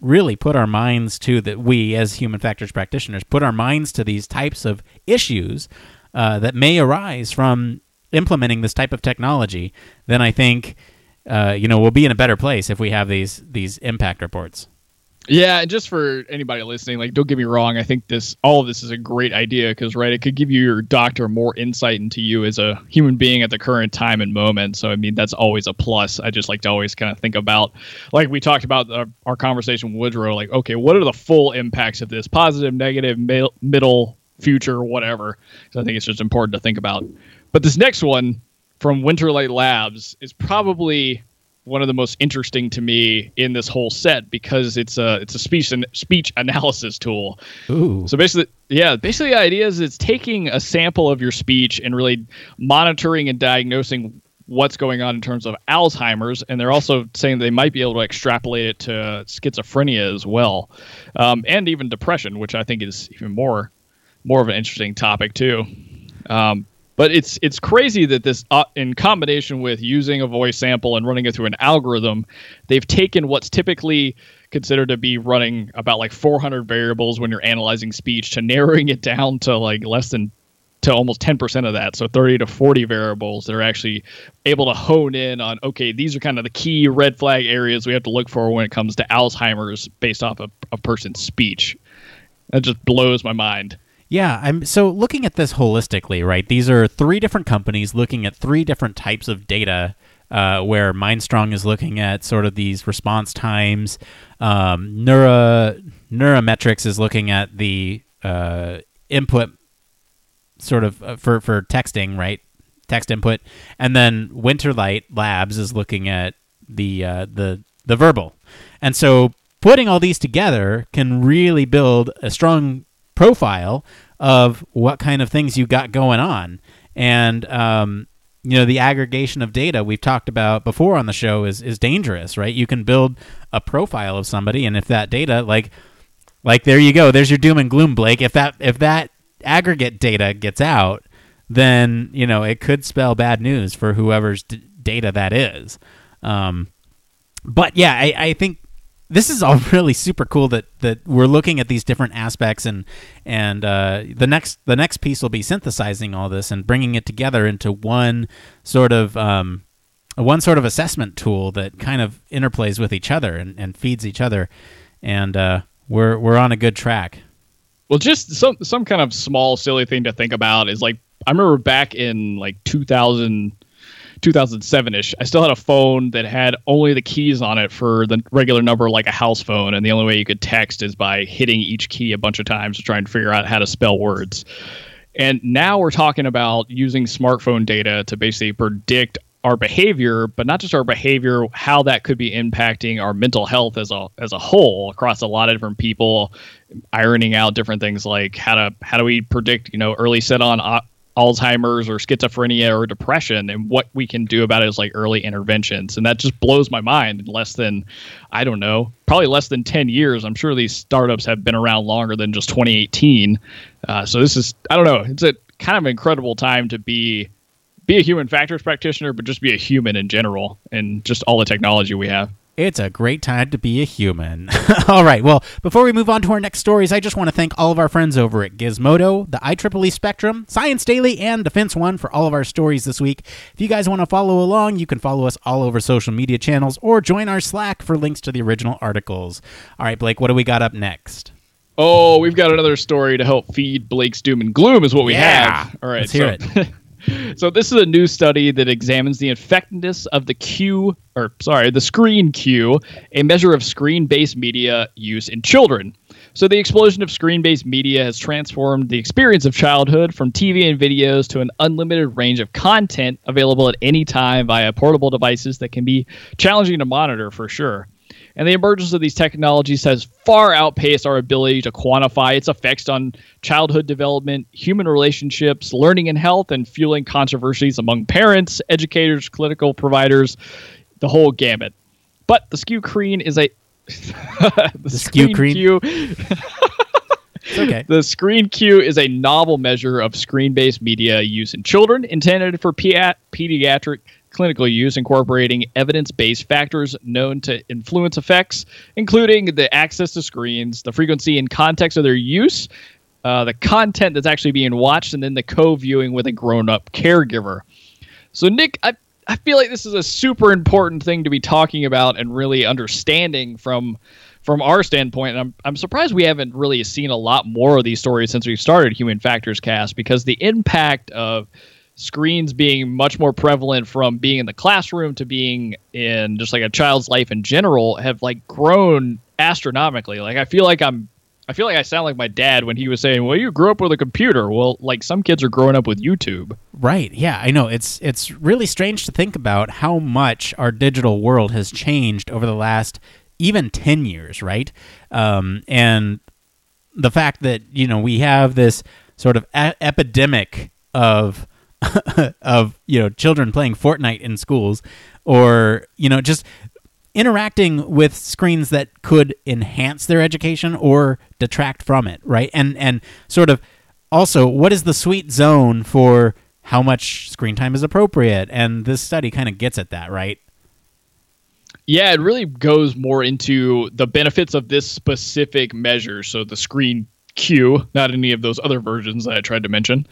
really put our minds to that, we as human factors practitioners put our minds to these types of issues uh, that may arise from implementing this type of technology, then I think uh, you know we'll be in a better place if we have these these impact reports. Yeah, and just for anybody listening, like, don't get me wrong. I think this, all of this, is a great idea because, right, it could give you your doctor more insight into you as a human being at the current time and moment. So, I mean, that's always a plus. I just like to always kind of think about, like we talked about our, our conversation with Woodrow, like, okay, what are the full impacts of this? Positive, negative, mid- middle, future, whatever. So, I think it's just important to think about. But this next one from Winterlight Labs is probably one of the most interesting to me in this whole set because it's a it's a speech and speech analysis tool. Ooh. So basically, yeah, basically the idea is it's taking a sample of your speech and really monitoring and diagnosing what's going on in terms of Alzheimer's, and they're also saying they might be able to extrapolate it to schizophrenia as well, um, and even depression, which I think is even more more of an interesting topic too. Um, but it's it's crazy that this, uh, in combination with using a voice sample and running it through an algorithm, they've taken what's typically considered to be running about like 400 variables when you're analyzing speech to narrowing it down to like less than to almost 10% of that. So 30 to 40 variables that are actually able to hone in on okay these are kind of the key red flag areas we have to look for when it comes to alzheimer's based off of a person's speech. That just blows my mind Yeah, I'm so looking at this holistically, right? These are three different companies looking at three different types of data. Uh, where Mindstrong is looking at sort of these response times, um, Neuro NeuraMetrix is looking at the uh, input, sort of uh, for for texting, right? Text input, and then Winterlight Labs is looking at the uh, the the verbal, and so putting all these together can really build a strong profile of what kind of things you got going on. And um, you know, the aggregation of data we've talked about before on the show is is dangerous, right? You can build a profile of somebody, and if that data, like, like there you go, there's your doom and gloom, Blake. If that if that aggregate data gets out, then you know it could spell bad news for whoever's d- data that is. Um, but yeah, I, I think this is all *laughs* really super cool that that we're looking at these different aspects and and uh, the next the next piece will be synthesizing all this and bringing it together into one sort of um, one sort of assessment tool that kind of interplays with each other and, and feeds each other. And uh, we're we're on a good track. Well, just some some kind of small silly thing to think about is like I remember back in like 2000 2007ish. I still had a phone that had only the keys on it for the regular number like a house phone and the only way you could text is by hitting each key a bunch of times to try and figure out how to spell words. And now we're talking about using smartphone data to basically predict our behavior, but not just our behavior, how that could be impacting our mental health as a as a whole across a lot of different people, ironing out different things like how to how do we predict you know early set on uh, Alzheimer's or schizophrenia or depression, and what we can do about it is like early interventions, and that just blows my mind. In less than, I don't know, probably less than ten years. I'm sure these startups have been around longer than just 2018. Uh, so this is I don't know, it's a kind of incredible time to be be a human factors practitioner, but just be a human in general and just all the technology we have. It's a great time to be a human. *laughs* all right. Well, before we move on to our next stories, I just want to thank all of our friends over at Gizmodo, the IEEE Spectrum, Science Daily, and Defense One for all of our stories this week. If you guys want to follow along, you can follow us all over social media channels or join our Slack for links to the original articles. All right, Blake, what do we got up next? Oh, we've got another story to help feed Blake's doom and gloom, is what we Yeah. have. All right, Let's hear so, *laughs* so this is a new study that examines the effectiveness of the Q, or sorry, the ScreenQ, a measure of screen-based media use in children. So the explosion of screen-based media has transformed the experience of childhood from TV and videos to an unlimited range of content available at any time via portable devices that can be challenging to monitor for sure. And the emergence of these technologies has far outpaced our ability to quantify its effects on childhood development, human relationships, learning and health, and fueling controversies among parents, educators, clinical providers, the whole gamut. but the skew screen is a *laughs* the, the skew screen. Cue, okay. *laughs* The ScreenQ is a novel measure of screen-based media use in children, intended for pediatric clinical use, incorporating evidence-based factors known to influence effects, including the access to screens, the frequency and context of their use, uh, the content that's actually being watched, and then the co-viewing with a grown-up caregiver. So, Nick, I I feel like this is a super important thing to be talking about and really understanding from from our standpoint. And I'm I'm surprised we haven't really seen a lot more of these stories since we started Human Factors Cast because the impact of screens being much more prevalent from being in the classroom to being in just like a child's life in general have like grown astronomically. Like I feel like I'm I feel like I sound like my dad when he was saying, "Well, you grew up with a computer." Well, like some kids are growing up with YouTube. Right. Yeah, I know. It's it's really strange to think about how much our digital world has changed over the last even 10 years, right? Um, and the fact that, you know, we have this sort of a- epidemic of *laughs* of, you know, children playing Fortnite in schools or, you know, just interacting with screens that could enhance their education or detract from it, right? And and sort of also what is the sweet zone for how much screen time is appropriate? And this study kind of gets at that, right? Yeah, it really goes more into the benefits of this specific measure. So the screen cue, not any of those other versions that I tried to mention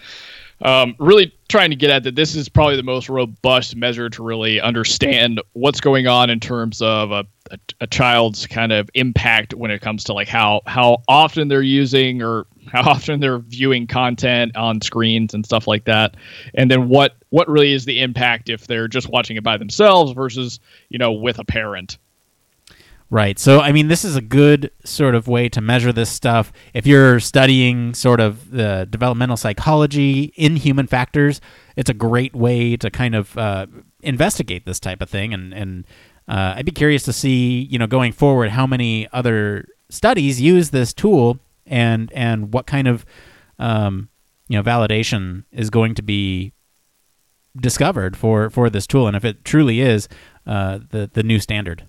um, really trying to get at that this is probably the most robust measure to really understand what's going on in terms of a, a, a, child's kind of impact when it comes to like how how often they're using or how *laughs* often they're viewing content on screens and stuff like that. And then what what really is the impact if they're just watching it by themselves versus you know with a parent Right. So, I mean, this is a good sort of way to measure this stuff. If you're studying sort of the developmental psychology in human factors, it's a great way to kind of uh, investigate this type of thing. And, and uh, I'd be curious to see, you know, going forward, how many other studies use this tool and, and what kind of, um, you know, validation is going to be discovered for, for this tool. And if it truly is uh, the, the new standard.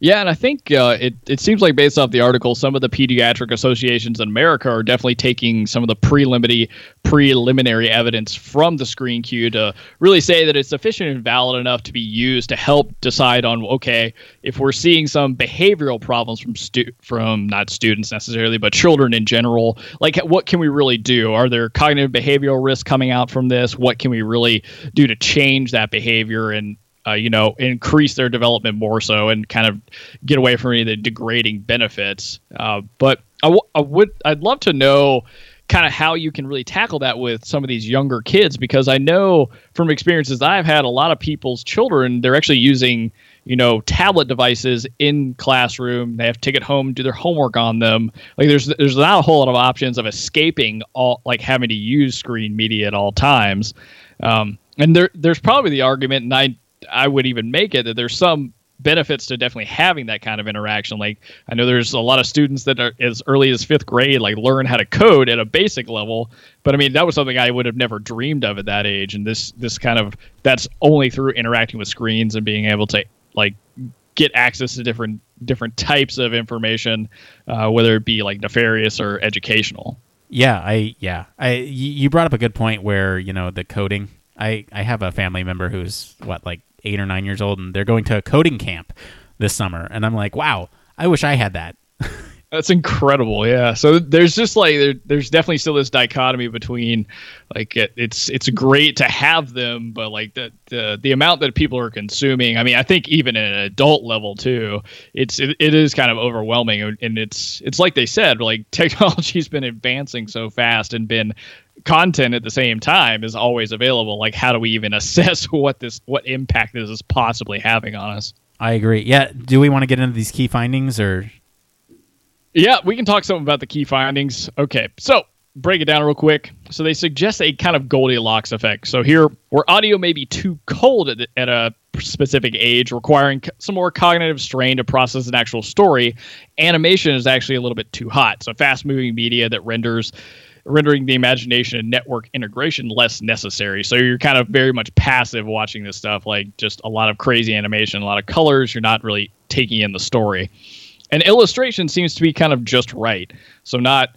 Yeah, and I think uh, it it seems like based off the article, some of the pediatric associations in America are definitely taking some of the preliminary preliminary evidence from the ScreenQ to really say that it's sufficient and valid enough to be used to help decide on okay if we're seeing some behavioral problems from stu- from not students necessarily but children in general, like what can we really do? Are there cognitive behavioral risks coming out from this? What can we really do to change that behavior and uh, you know, increase their development more so and kind of get away from any of the degrading benefits. Uh, but I, w- I would, I'd love to know kind of how you can really tackle that with some of these younger kids because I know from experiences I've had a lot of people's children they're actually using you know tablet devices in classroom. They have to take it home do their homework on them. Like there's there's not a whole lot of options of escaping all like having to use screen media at all times. Um, and there there's probably the argument and I I would even make it that there's some benefits to definitely having that kind of interaction. Like I know there's a lot of students that are as early as fifth grade, like learn how to code at a basic level. But I mean, that was something I would have never dreamed of at that age. And this this kind of that's only through interacting with screens and being able to like get access to different different types of information, uh, whether it be like nefarious or educational. Yeah, I yeah I you brought up a good point where you know the coding. I I have a family member who's what like eight or nine years old, and they're going to a coding camp this summer. And I'm like, wow, I wish I had that. *laughs* That's incredible, yeah. So there's just like there, there's definitely still this dichotomy between like it, it's it's great to have them, but like the, the the amount that people are consuming. I mean, I think even at an adult level too, it's it, it is kind of overwhelming, and it's it's like they said, like *laughs* technology's been advancing so fast and been content at the same time is always available like how do we even *laughs* assess what this what impact this is possibly having on us i agree yeah do we want to get into these key findings or yeah we can talk something about the key findings okay so break it down real quick so they suggest a kind of goldilocks effect so here where audio may be too cold at, at a specific age requiring some more cognitive strain to process an actual story animation is actually a little bit too hot so fast moving media that renders rendering the imagination and network integration less necessary. So you're kind of very much passive watching this stuff, like just a lot of crazy animation, a lot of colors. You're not really taking in the story. And illustration seems to be kind of just right. So not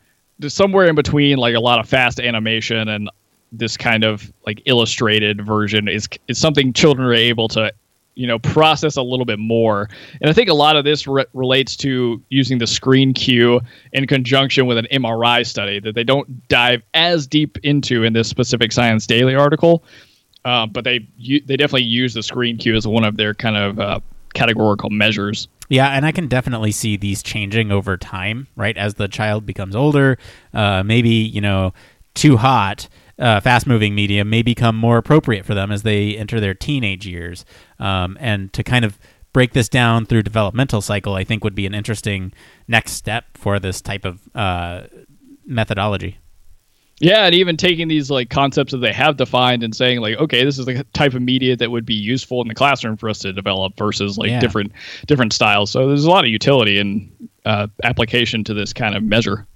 somewhere in between like a lot of fast animation and this kind of like illustrated version is is something children are able to you know process a little bit more and i think a lot of this re- relates to using the ScreenQ in conjunction with an mri study that they don't dive as deep into in this specific science daily article uh, but they they definitely use the ScreenQ as one of their kind of uh, categorical measures yeah, and I can definitely see these changing over time, right? As the child becomes older, uh, maybe you know, too hot, uh, fast moving media may become more appropriate for them as they enter their teenage years. Um, and to kind of break this down through developmental cycle, I think would be an interesting next step for this type of uh, methodology. Yeah, and even taking these like concepts that they have defined and saying like, okay, this is the type of media that would be useful in the classroom for us to develop versus like yeah. different different styles. So there's a lot of utility and uh, application to this kind of measure.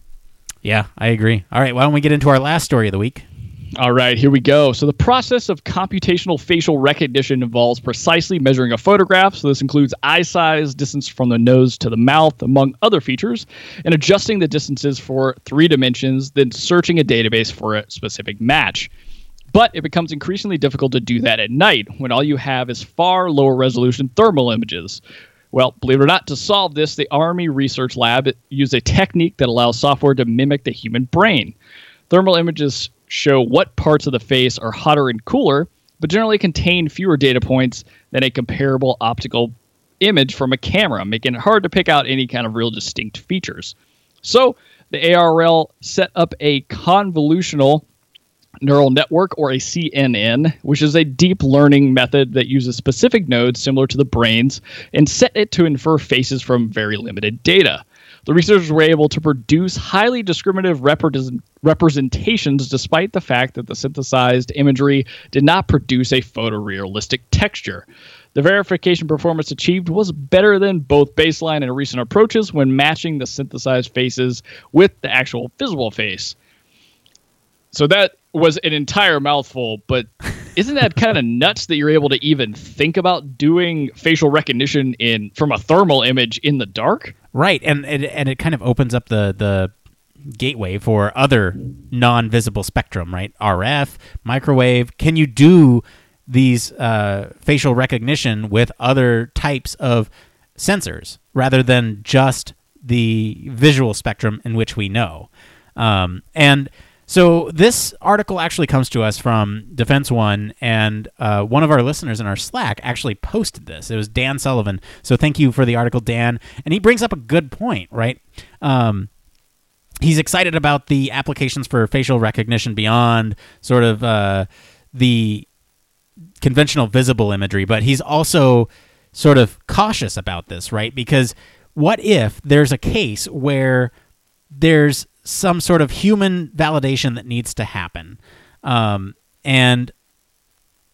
Yeah, I agree. All right, why don't we get into our last story of the week? All right, here we go. So, the process of computational facial recognition involves precisely measuring a photograph. So, this includes eye size, distance from the nose to the mouth, among other features, and adjusting the distances for three dimensions, then searching a database for a specific match. But it becomes increasingly difficult to do that at night when all you have is far lower resolution thermal images. Well, believe it or not, to solve this, the Army Research Lab used a technique that allows software to mimic the human brain. Thermal images show what parts of the face are hotter and cooler, but generally contain fewer data points than a comparable optical image from a camera, making it hard to pick out any kind of real distinct features. So, the ARL set up a convolutional neural network or a CNN, which is a deep learning method that uses specific nodes similar to the brain's and set it to infer faces from very limited data. The researchers were able to produce highly discriminative represent- representations despite the fact that the synthesized imagery did not produce a photorealistic texture. The verification performance achieved was better than both baseline and recent approaches when matching the synthesized faces with the actual visible face. So that was an entire mouthful, but isn't that kind of nuts that you're able to even think about doing facial recognition in from a thermal image in the dark? Right, and and, and it kind of opens up the the gateway for other non-visible spectrum, right? RF, microwave. Can you do these uh, facial recognition with other types of sensors rather than just the visual spectrum in which we know? Um, and so this article actually comes to us from Defense One, and uh, one of our listeners in our Slack actually posted this. It was Dan Sullivan. So thank you for the article, Dan. And he brings up a good point, right? Um, he's excited about the applications for facial recognition beyond sort of uh, the conventional visible imagery, but he's also sort of cautious about this, right? Because what if there's a case where there's some sort of human validation that needs to happen. Um, and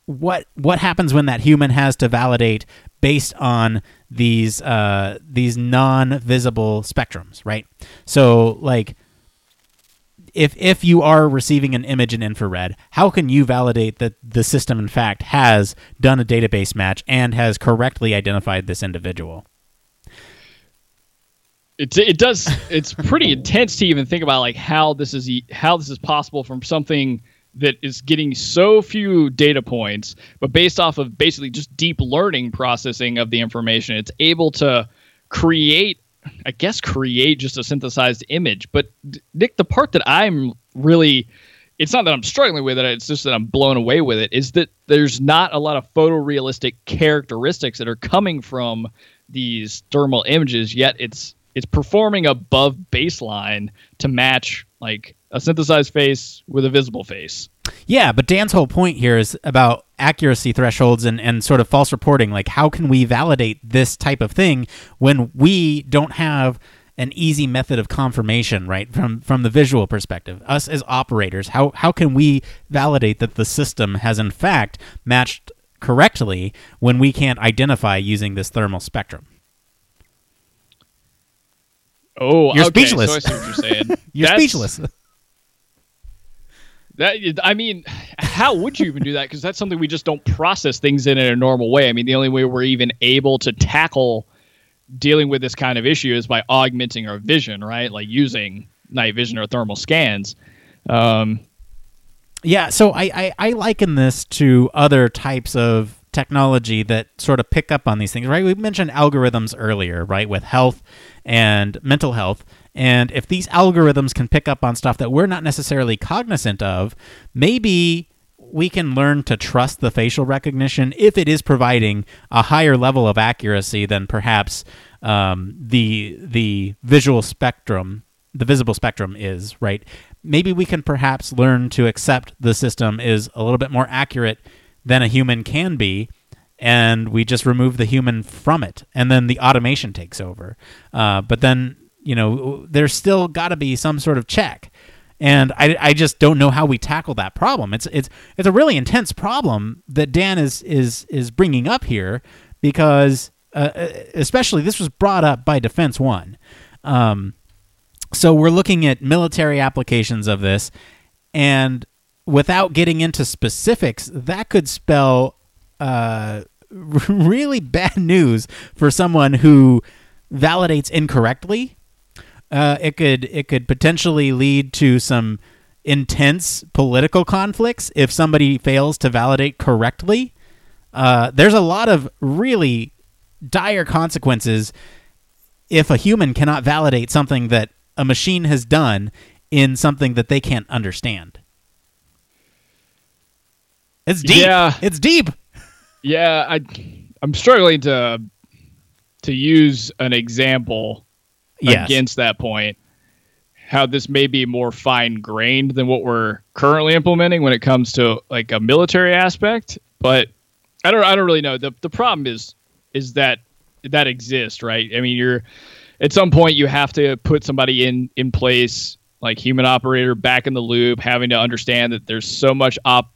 what what happens when that human has to validate based on these uh, these non-visible spectrums, right? So like if if you are receiving an image in infrared, how can you validate that the system in fact has done a database match and has correctly identified this individual? It, it does it's pretty intense to even think about like how this is how this is possible from something that is getting so few data points but based off of basically just deep learning processing of the information it's able to create i guess create just a synthesized image. But nick the part that i'm really it's not that i'm struggling with it it's just that i'm blown away with it is that there's not a lot of photorealistic characteristics that are coming from these thermal images yet it's it's performing above baseline to match like a synthesized face with a visible face. Yeah, but Dan's whole point here is about accuracy thresholds and, and sort of false reporting. Like, how can we validate this type of thing when we don't have an easy method of confirmation, right? From from the visual perspective, us as operators, how how can we validate that the system has in fact matched correctly when we can't identify using this thermal spectrum? Oh, you're okay, speechless. So I see what you're saying. *laughs* you're That's, speechless. That I mean, how would you even do that? Because that's something we just don't process things in in a normal way. I mean, the only way we're even able to tackle dealing with this kind of issue is by augmenting our vision, right? Like using night vision or thermal scans. Um, yeah, so I, I, I liken this to other types of technology that sort of pick up on these things, right? We mentioned algorithms earlier, right, with health and mental health. And if these algorithms can pick up on stuff that we're not necessarily cognizant of, maybe we can learn to trust the facial recognition if it is providing a higher level of accuracy than perhaps um, the the visual spectrum, the visible spectrum is, right? Maybe we can perhaps learn to accept the system is a little bit more accurate than a human can be, and we just remove the human from it, and then the automation takes over. Uh, but then, you know, there's still got to be some sort of check. And I, I just don't know how we tackle that problem. It's it's it's a really intense problem that Dan is is is bringing up here because uh, especially this was brought up by Defense One. Um, so we're looking at military applications of this, and without getting into specifics, that could spell uh, *laughs* really bad news for someone who validates incorrectly. Uh, it could it could potentially lead to some intense political conflicts if somebody fails to validate correctly. Uh, there's a lot of really dire consequences if a human cannot validate something that a machine has done in something that they can't understand. It's deep. Yeah. It's deep. Yeah, I I'm struggling to to use an example Yes. against that point. How this may be more fine grained than what we're currently implementing when it comes to like a military aspect, but I don't I don't really know. The the problem is is that that exists, right? I mean, you're at some point you have to put somebody in in place like human operator back in the loop, having to understand that there's so much op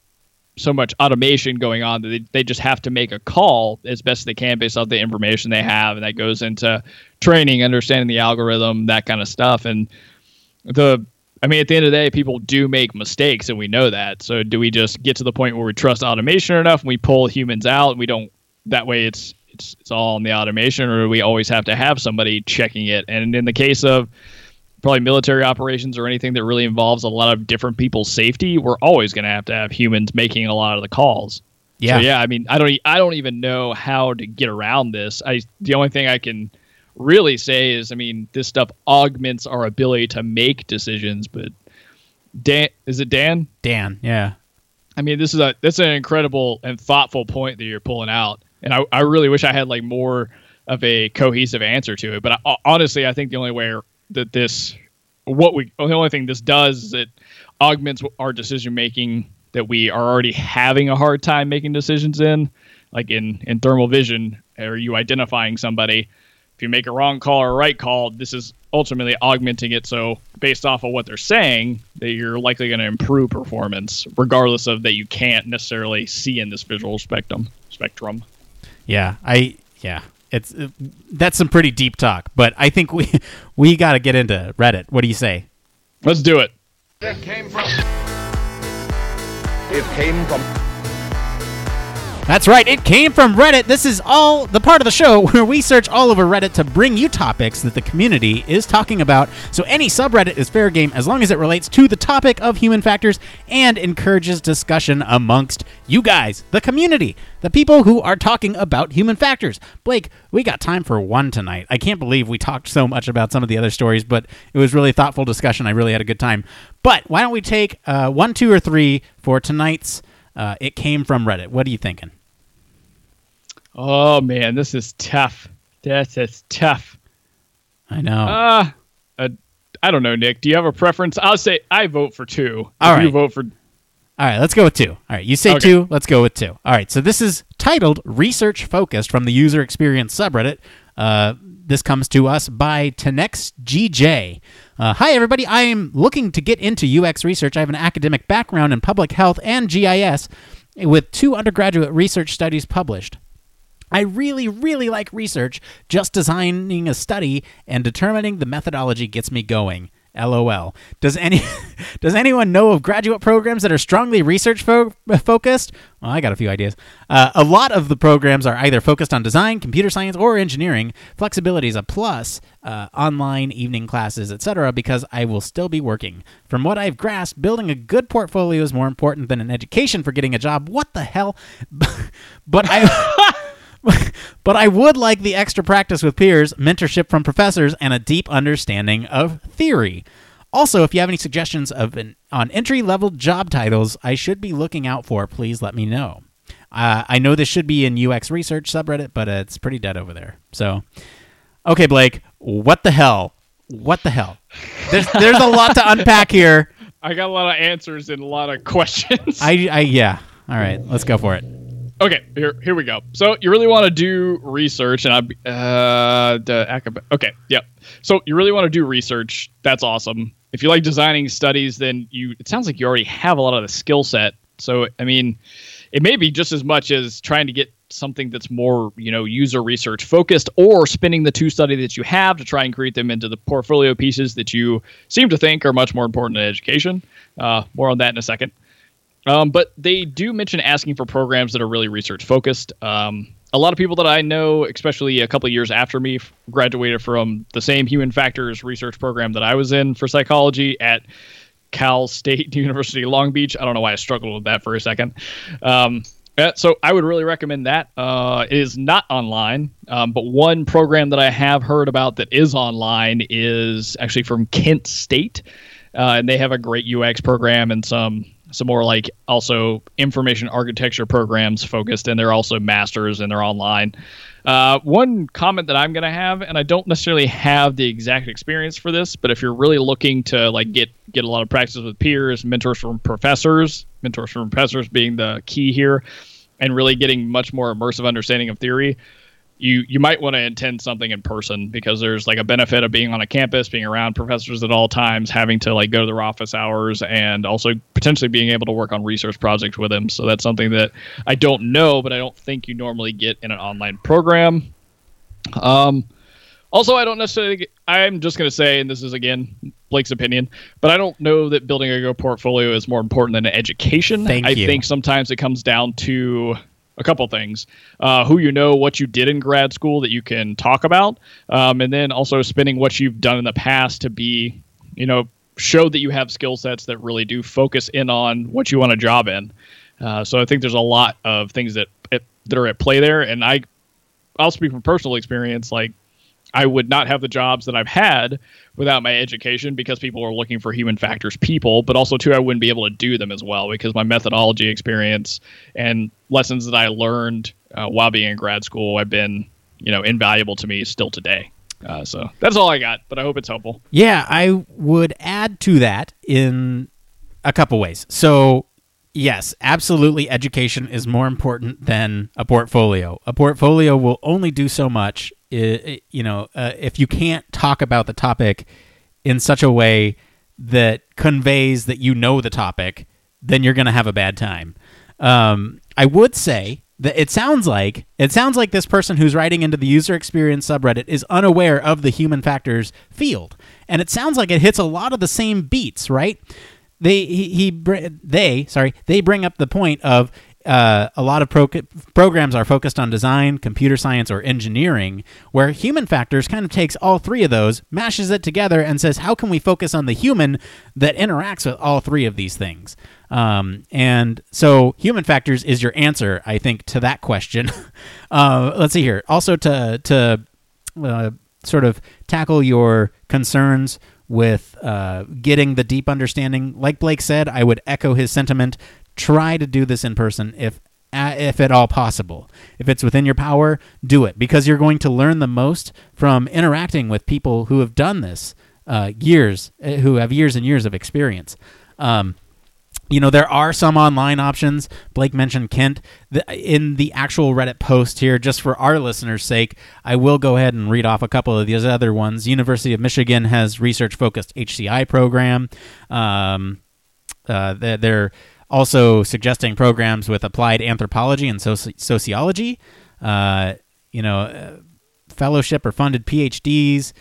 so much automation going on that they, they just have to make a call as best they can based off the information they have and that goes into training understanding the algorithm that kind of stuff. And the i mean at the end of the day people do make mistakes and we know that. So do we just get to the point where we trust automation enough and we pull humans out and we don't that way it's it's it's all on the automation or do we always have to have somebody checking it? And in the case of probably military operations or anything that really involves a lot of different people's safety, we're always going to have to have humans making a lot of the calls. Yeah. So yeah, I mean, I don't, I don't even know how to get around this. I, the only thing I can really say is, I mean, this stuff augments our ability to make decisions. But Dan, is it Dan? Dan. Yeah. I mean, this is a that's an incredible and thoughtful point that you're pulling out, and I, I really wish I had like more of a cohesive answer to it. But I, honestly, I think the only way that this, what we, the only thing this does is it augments our decision making that we are already having a hard time making decisions in, like in in thermal vision. Are you identifying somebody? If you make a wrong call or a right call, this is ultimately augmenting it. So based off of what they're saying, that you're likely going to improve performance, regardless of that you can't necessarily see in this visual spectrum. Spectrum. Yeah. I. Yeah. It's uh, that's some pretty deep talk, but I think we *laughs* we got to get into Reddit. What do you say? Let's do it. It came from. It came from. That's right, it came from Reddit. This is all the part of the show *laughs* where we search all over Reddit to bring you topics that the community is talking about. So any subreddit is fair game as long as it relates to the topic of human factors and encourages discussion amongst you guys, the community, the people who are talking about human factors. Blake, we got time for one tonight. I can't believe we talked so much about some of the other stories, but it was really thoughtful discussion. I really had a good time. But why don't we take uh, one, two, or three for tonight's uh, It Came From Reddit? What are you thinking? Oh man, this is tough. This is tough. I know. Uh, uh I don't know, Nick. Do you have a preference? I'll say I vote for two. All right. You vote for. All right, let's go with two. All right, you say Okay. two, let's go with two. All right, so this is titled Research Focused from the User Experience subreddit. Uh, this comes to us by Tenex GJ. Uh, Hi, everybody. I am looking to get into UX research. I have an academic background in public health and GIS with two undergraduate research studies published. I really, really like research. Just designing a study and determining the methodology gets me going. LOL. Does any *laughs* does anyone know of graduate programs that are strongly research fo- focused? Well, I got a few ideas. Uh, a lot of the programs are either focused on design, computer science, or engineering. Flexibility is a plus. Uh, online evening classes, etc. Because I will still be working. From what I've grasped, building a good portfolio is more important than an education for getting a job. What the hell? *laughs* but I. *laughs* but I would like the extra practice with peers, mentorship from professors, and a deep understanding of theory. Also, if you have any suggestions of an, on entry level job titles I should be looking out for, please let me know. Uh, I know this should be in UX research subreddit, but uh, it's pretty dead over there. So, okay, Blake, what the hell? What the hell? There's there's a lot to unpack here. *laughs* I got a lot of answers and a lot of questions. I, I yeah. All right, let's go for it. Okay, here here we go. So you really want to do research, and I uh the acab- okay, yep. So you really want to do research. That's awesome. If you like designing studies, then you it sounds like you already have a lot of the skill set. So I mean, it may be just as much as trying to get something that's more you know user research focused, or spinning the two study that you have to try and create them into the portfolio pieces that you seem to think are much more important than education. Uh, more on that in a second. Um, but they do mention asking for programs that are really research focused. Um, a lot of people that I know, especially a couple years after me, graduated from the same human factors research program that I was in for psychology at Cal State *laughs* University Long Beach. I don't know why I struggled with that for a second. Um, so I would really recommend that. Uh, it is not online, um, but one program that I have heard about that is online is actually from Kent State, uh, and they have a great UX program and some some more like also information architecture programs focused, and they're also masters and they're online. Uh, one comment that I'm going to have, and I don't necessarily have the exact experience for this, but if you're really looking to like get get a lot of practice with peers, mentors from professors, mentors from professors being the key here, and really getting much more immersive understanding of theory, you you might want to attend something in person because there's like a benefit of being on a campus, being around professors at all times, having to like go to their office hours, and also potentially being able to work on research projects with them. So that's something that I don't know, but I don't think you normally get in an online program. Um, also, I don't necessarily. Get, I'm just going to say, and this is again Blake's opinion, but I don't know that building a good portfolio is more important than education. Thank I you. think sometimes it comes down to a couple things. Uh, who you know what you did in grad school that you can talk about um, and then also spending what you've done in the past to be you know show that you have skill sets that really do focus in on what you want a job in. Uh, so i think there's a lot of things that that are at play there and i i'll speak from personal experience like I would not have the jobs that I've had without my education because people are looking for human factors people, but also too I wouldn't be able to do them as well because my methodology experience and lessons that I learned uh, while being in grad school have been you know invaluable to me still today. Uh, so that's all I got, but I hope it's helpful. Yeah, I would add to that in a couple ways. So yes, absolutely, education is more important than a portfolio. A portfolio will only do so much you know, uh, if you can't talk about the topic in such a way that conveys that you know the topic, then you're going to have a bad time. Um, I would say that it sounds like it sounds like this person who's writing into the user experience subreddit is unaware of the human factors field, and it sounds like it hits a lot of the same beats, right? They he, he they sorry they bring up the point of uh, a lot of pro- programs are focused on design, computer science, or engineering, where human factors kind of takes all three of those, mashes it together, and says, how can we focus on the human that interacts with all three of these things? Um, and so, human factors is your answer, I think, to that question. *laughs* uh, let's see here. Also, to to uh, sort of tackle your concerns with uh, getting the deep understanding. Like Blake said, I would echo his sentiment try to do this in person if if at all possible. If it's within your power, do it because you're going to learn the most from interacting with people who have done this uh, years, uh, who have years and years of experience. Um, you know, there are some online options. Blake mentioned Kent. The, in the actual Reddit post here, just for our listeners' sake, I will go ahead and read off a couple of these other ones. University of Michigan has research focused HCI program. Um, uh, they're, they're also suggesting programs with applied anthropology and soci- sociology, uh, you know, uh, fellowship or funded PhDs.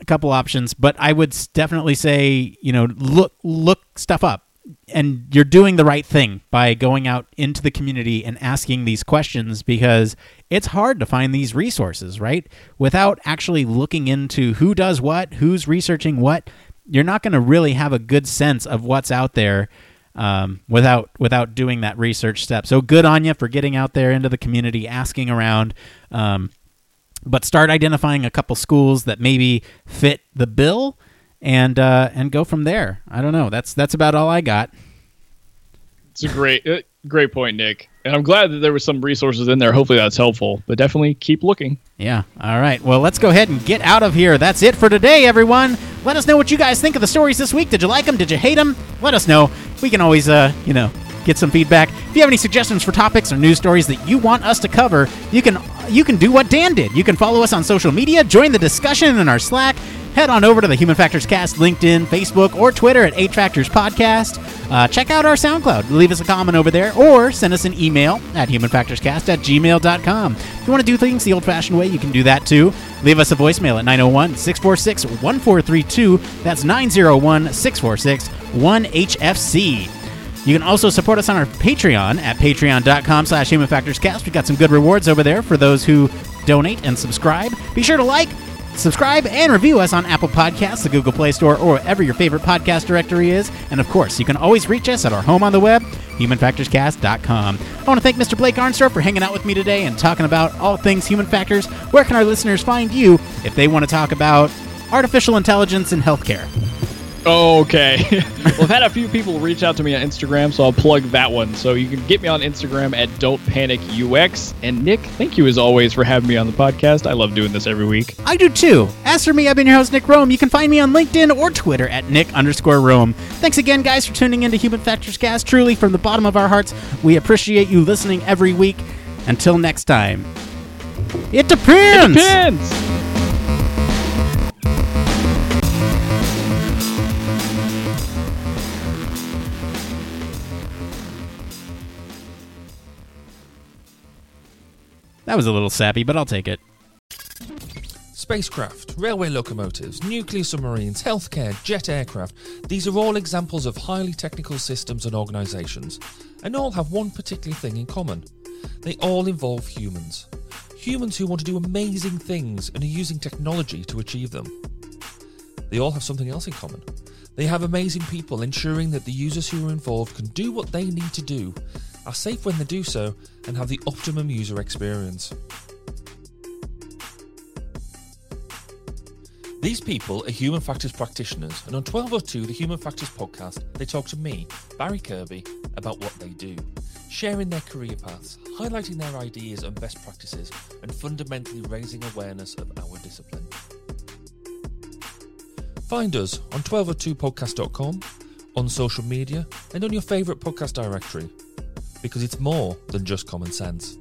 a couple options, but I would definitely say, you know, look look stuff up. And you're doing the right thing by going out into the community and asking these questions because it's hard to find these resources, right? Without actually looking into who does what, who's researching what, you're not going to really have a good sense of what's out there um, without without doing that research step. So good on you for getting out there into the community, asking around. Um, but start identifying a couple schools that maybe fit the bill and uh, and go from there. I don't know. That's that's about all I got. It's a great, uh, great point, Nick. And I'm glad that there was some resources in there. Hopefully that's helpful. But definitely keep looking. Yeah. All right. Well, let's go ahead and get out of here. That's it for today, everyone. Let us know what you guys think of the stories this week. Did you like them? Did you hate them? Let us know. We can always, uh, you know, get some feedback. If you have any suggestions for topics or news stories that you want us to cover, you can you can do what Dan did. You can follow us on social media, join the discussion in our Slack. Head on over to the Human Factors Cast LinkedIn, Facebook, or Twitter at H Factors Podcast. Uh, check out our SoundCloud. Leave us a comment over there or send us an email at humanfactorscast at gmail.com. If you want to do things the old fashioned way, you can do that too. Leave us a voicemail at 901 646 1432. That's 901 646 1HFC. You can also support us on our Patreon at patreon.com slash humanfactorscast. We've got some good rewards over there for those who donate and subscribe. Be sure to like, subscribe, and review us on Apple Podcasts, the Google Play Store, or wherever your favorite podcast directory is. And of course, you can always reach us at our home on the web, humanfactorscast.com. I want to thank Mr. Blake Arnsdorff for hanging out with me today and talking about all things human factors. Where can our listeners find you if they want to talk about artificial intelligence in healthcare? Okay. *laughs* well, I've had a few people reach out to me on Instagram, so I'll plug that one. So you can get me on Instagram at Don't Panic UX. And Nick, thank you as always for having me on the podcast. I love doing this every week. I do too. As for me, I've been your host, Nick Roome. You can find me on LinkedIn or Twitter at Nick underscore Roome. Thanks again, guys, for tuning into Human Factors Cast. Truly, from the bottom of our hearts, we appreciate you listening every week. Until next time, it depends. Depends. That was a little sappy, but I'll take it. Spacecraft, railway locomotives, nuclear submarines, healthcare, jet aircraft, these are all examples of highly technical systems and organisations, and all have one particular thing in common. They all involve humans. Humans who want to do amazing things and are using technology to achieve them. They all have something else in common. They have amazing people ensuring that the users who are involved can do what they need to do, are safe when they do so, and have the optimum user experience. These people are human factors practitioners, and on 1202, the Human Factors podcast, they talk to me, Barry Kirby, about what they do, sharing their career paths, highlighting their ideas and best practices, and fundamentally raising awareness of our discipline. Find us on 1202podcast.com, on social media, and on your favourite podcast directory, because it's more than just common sense.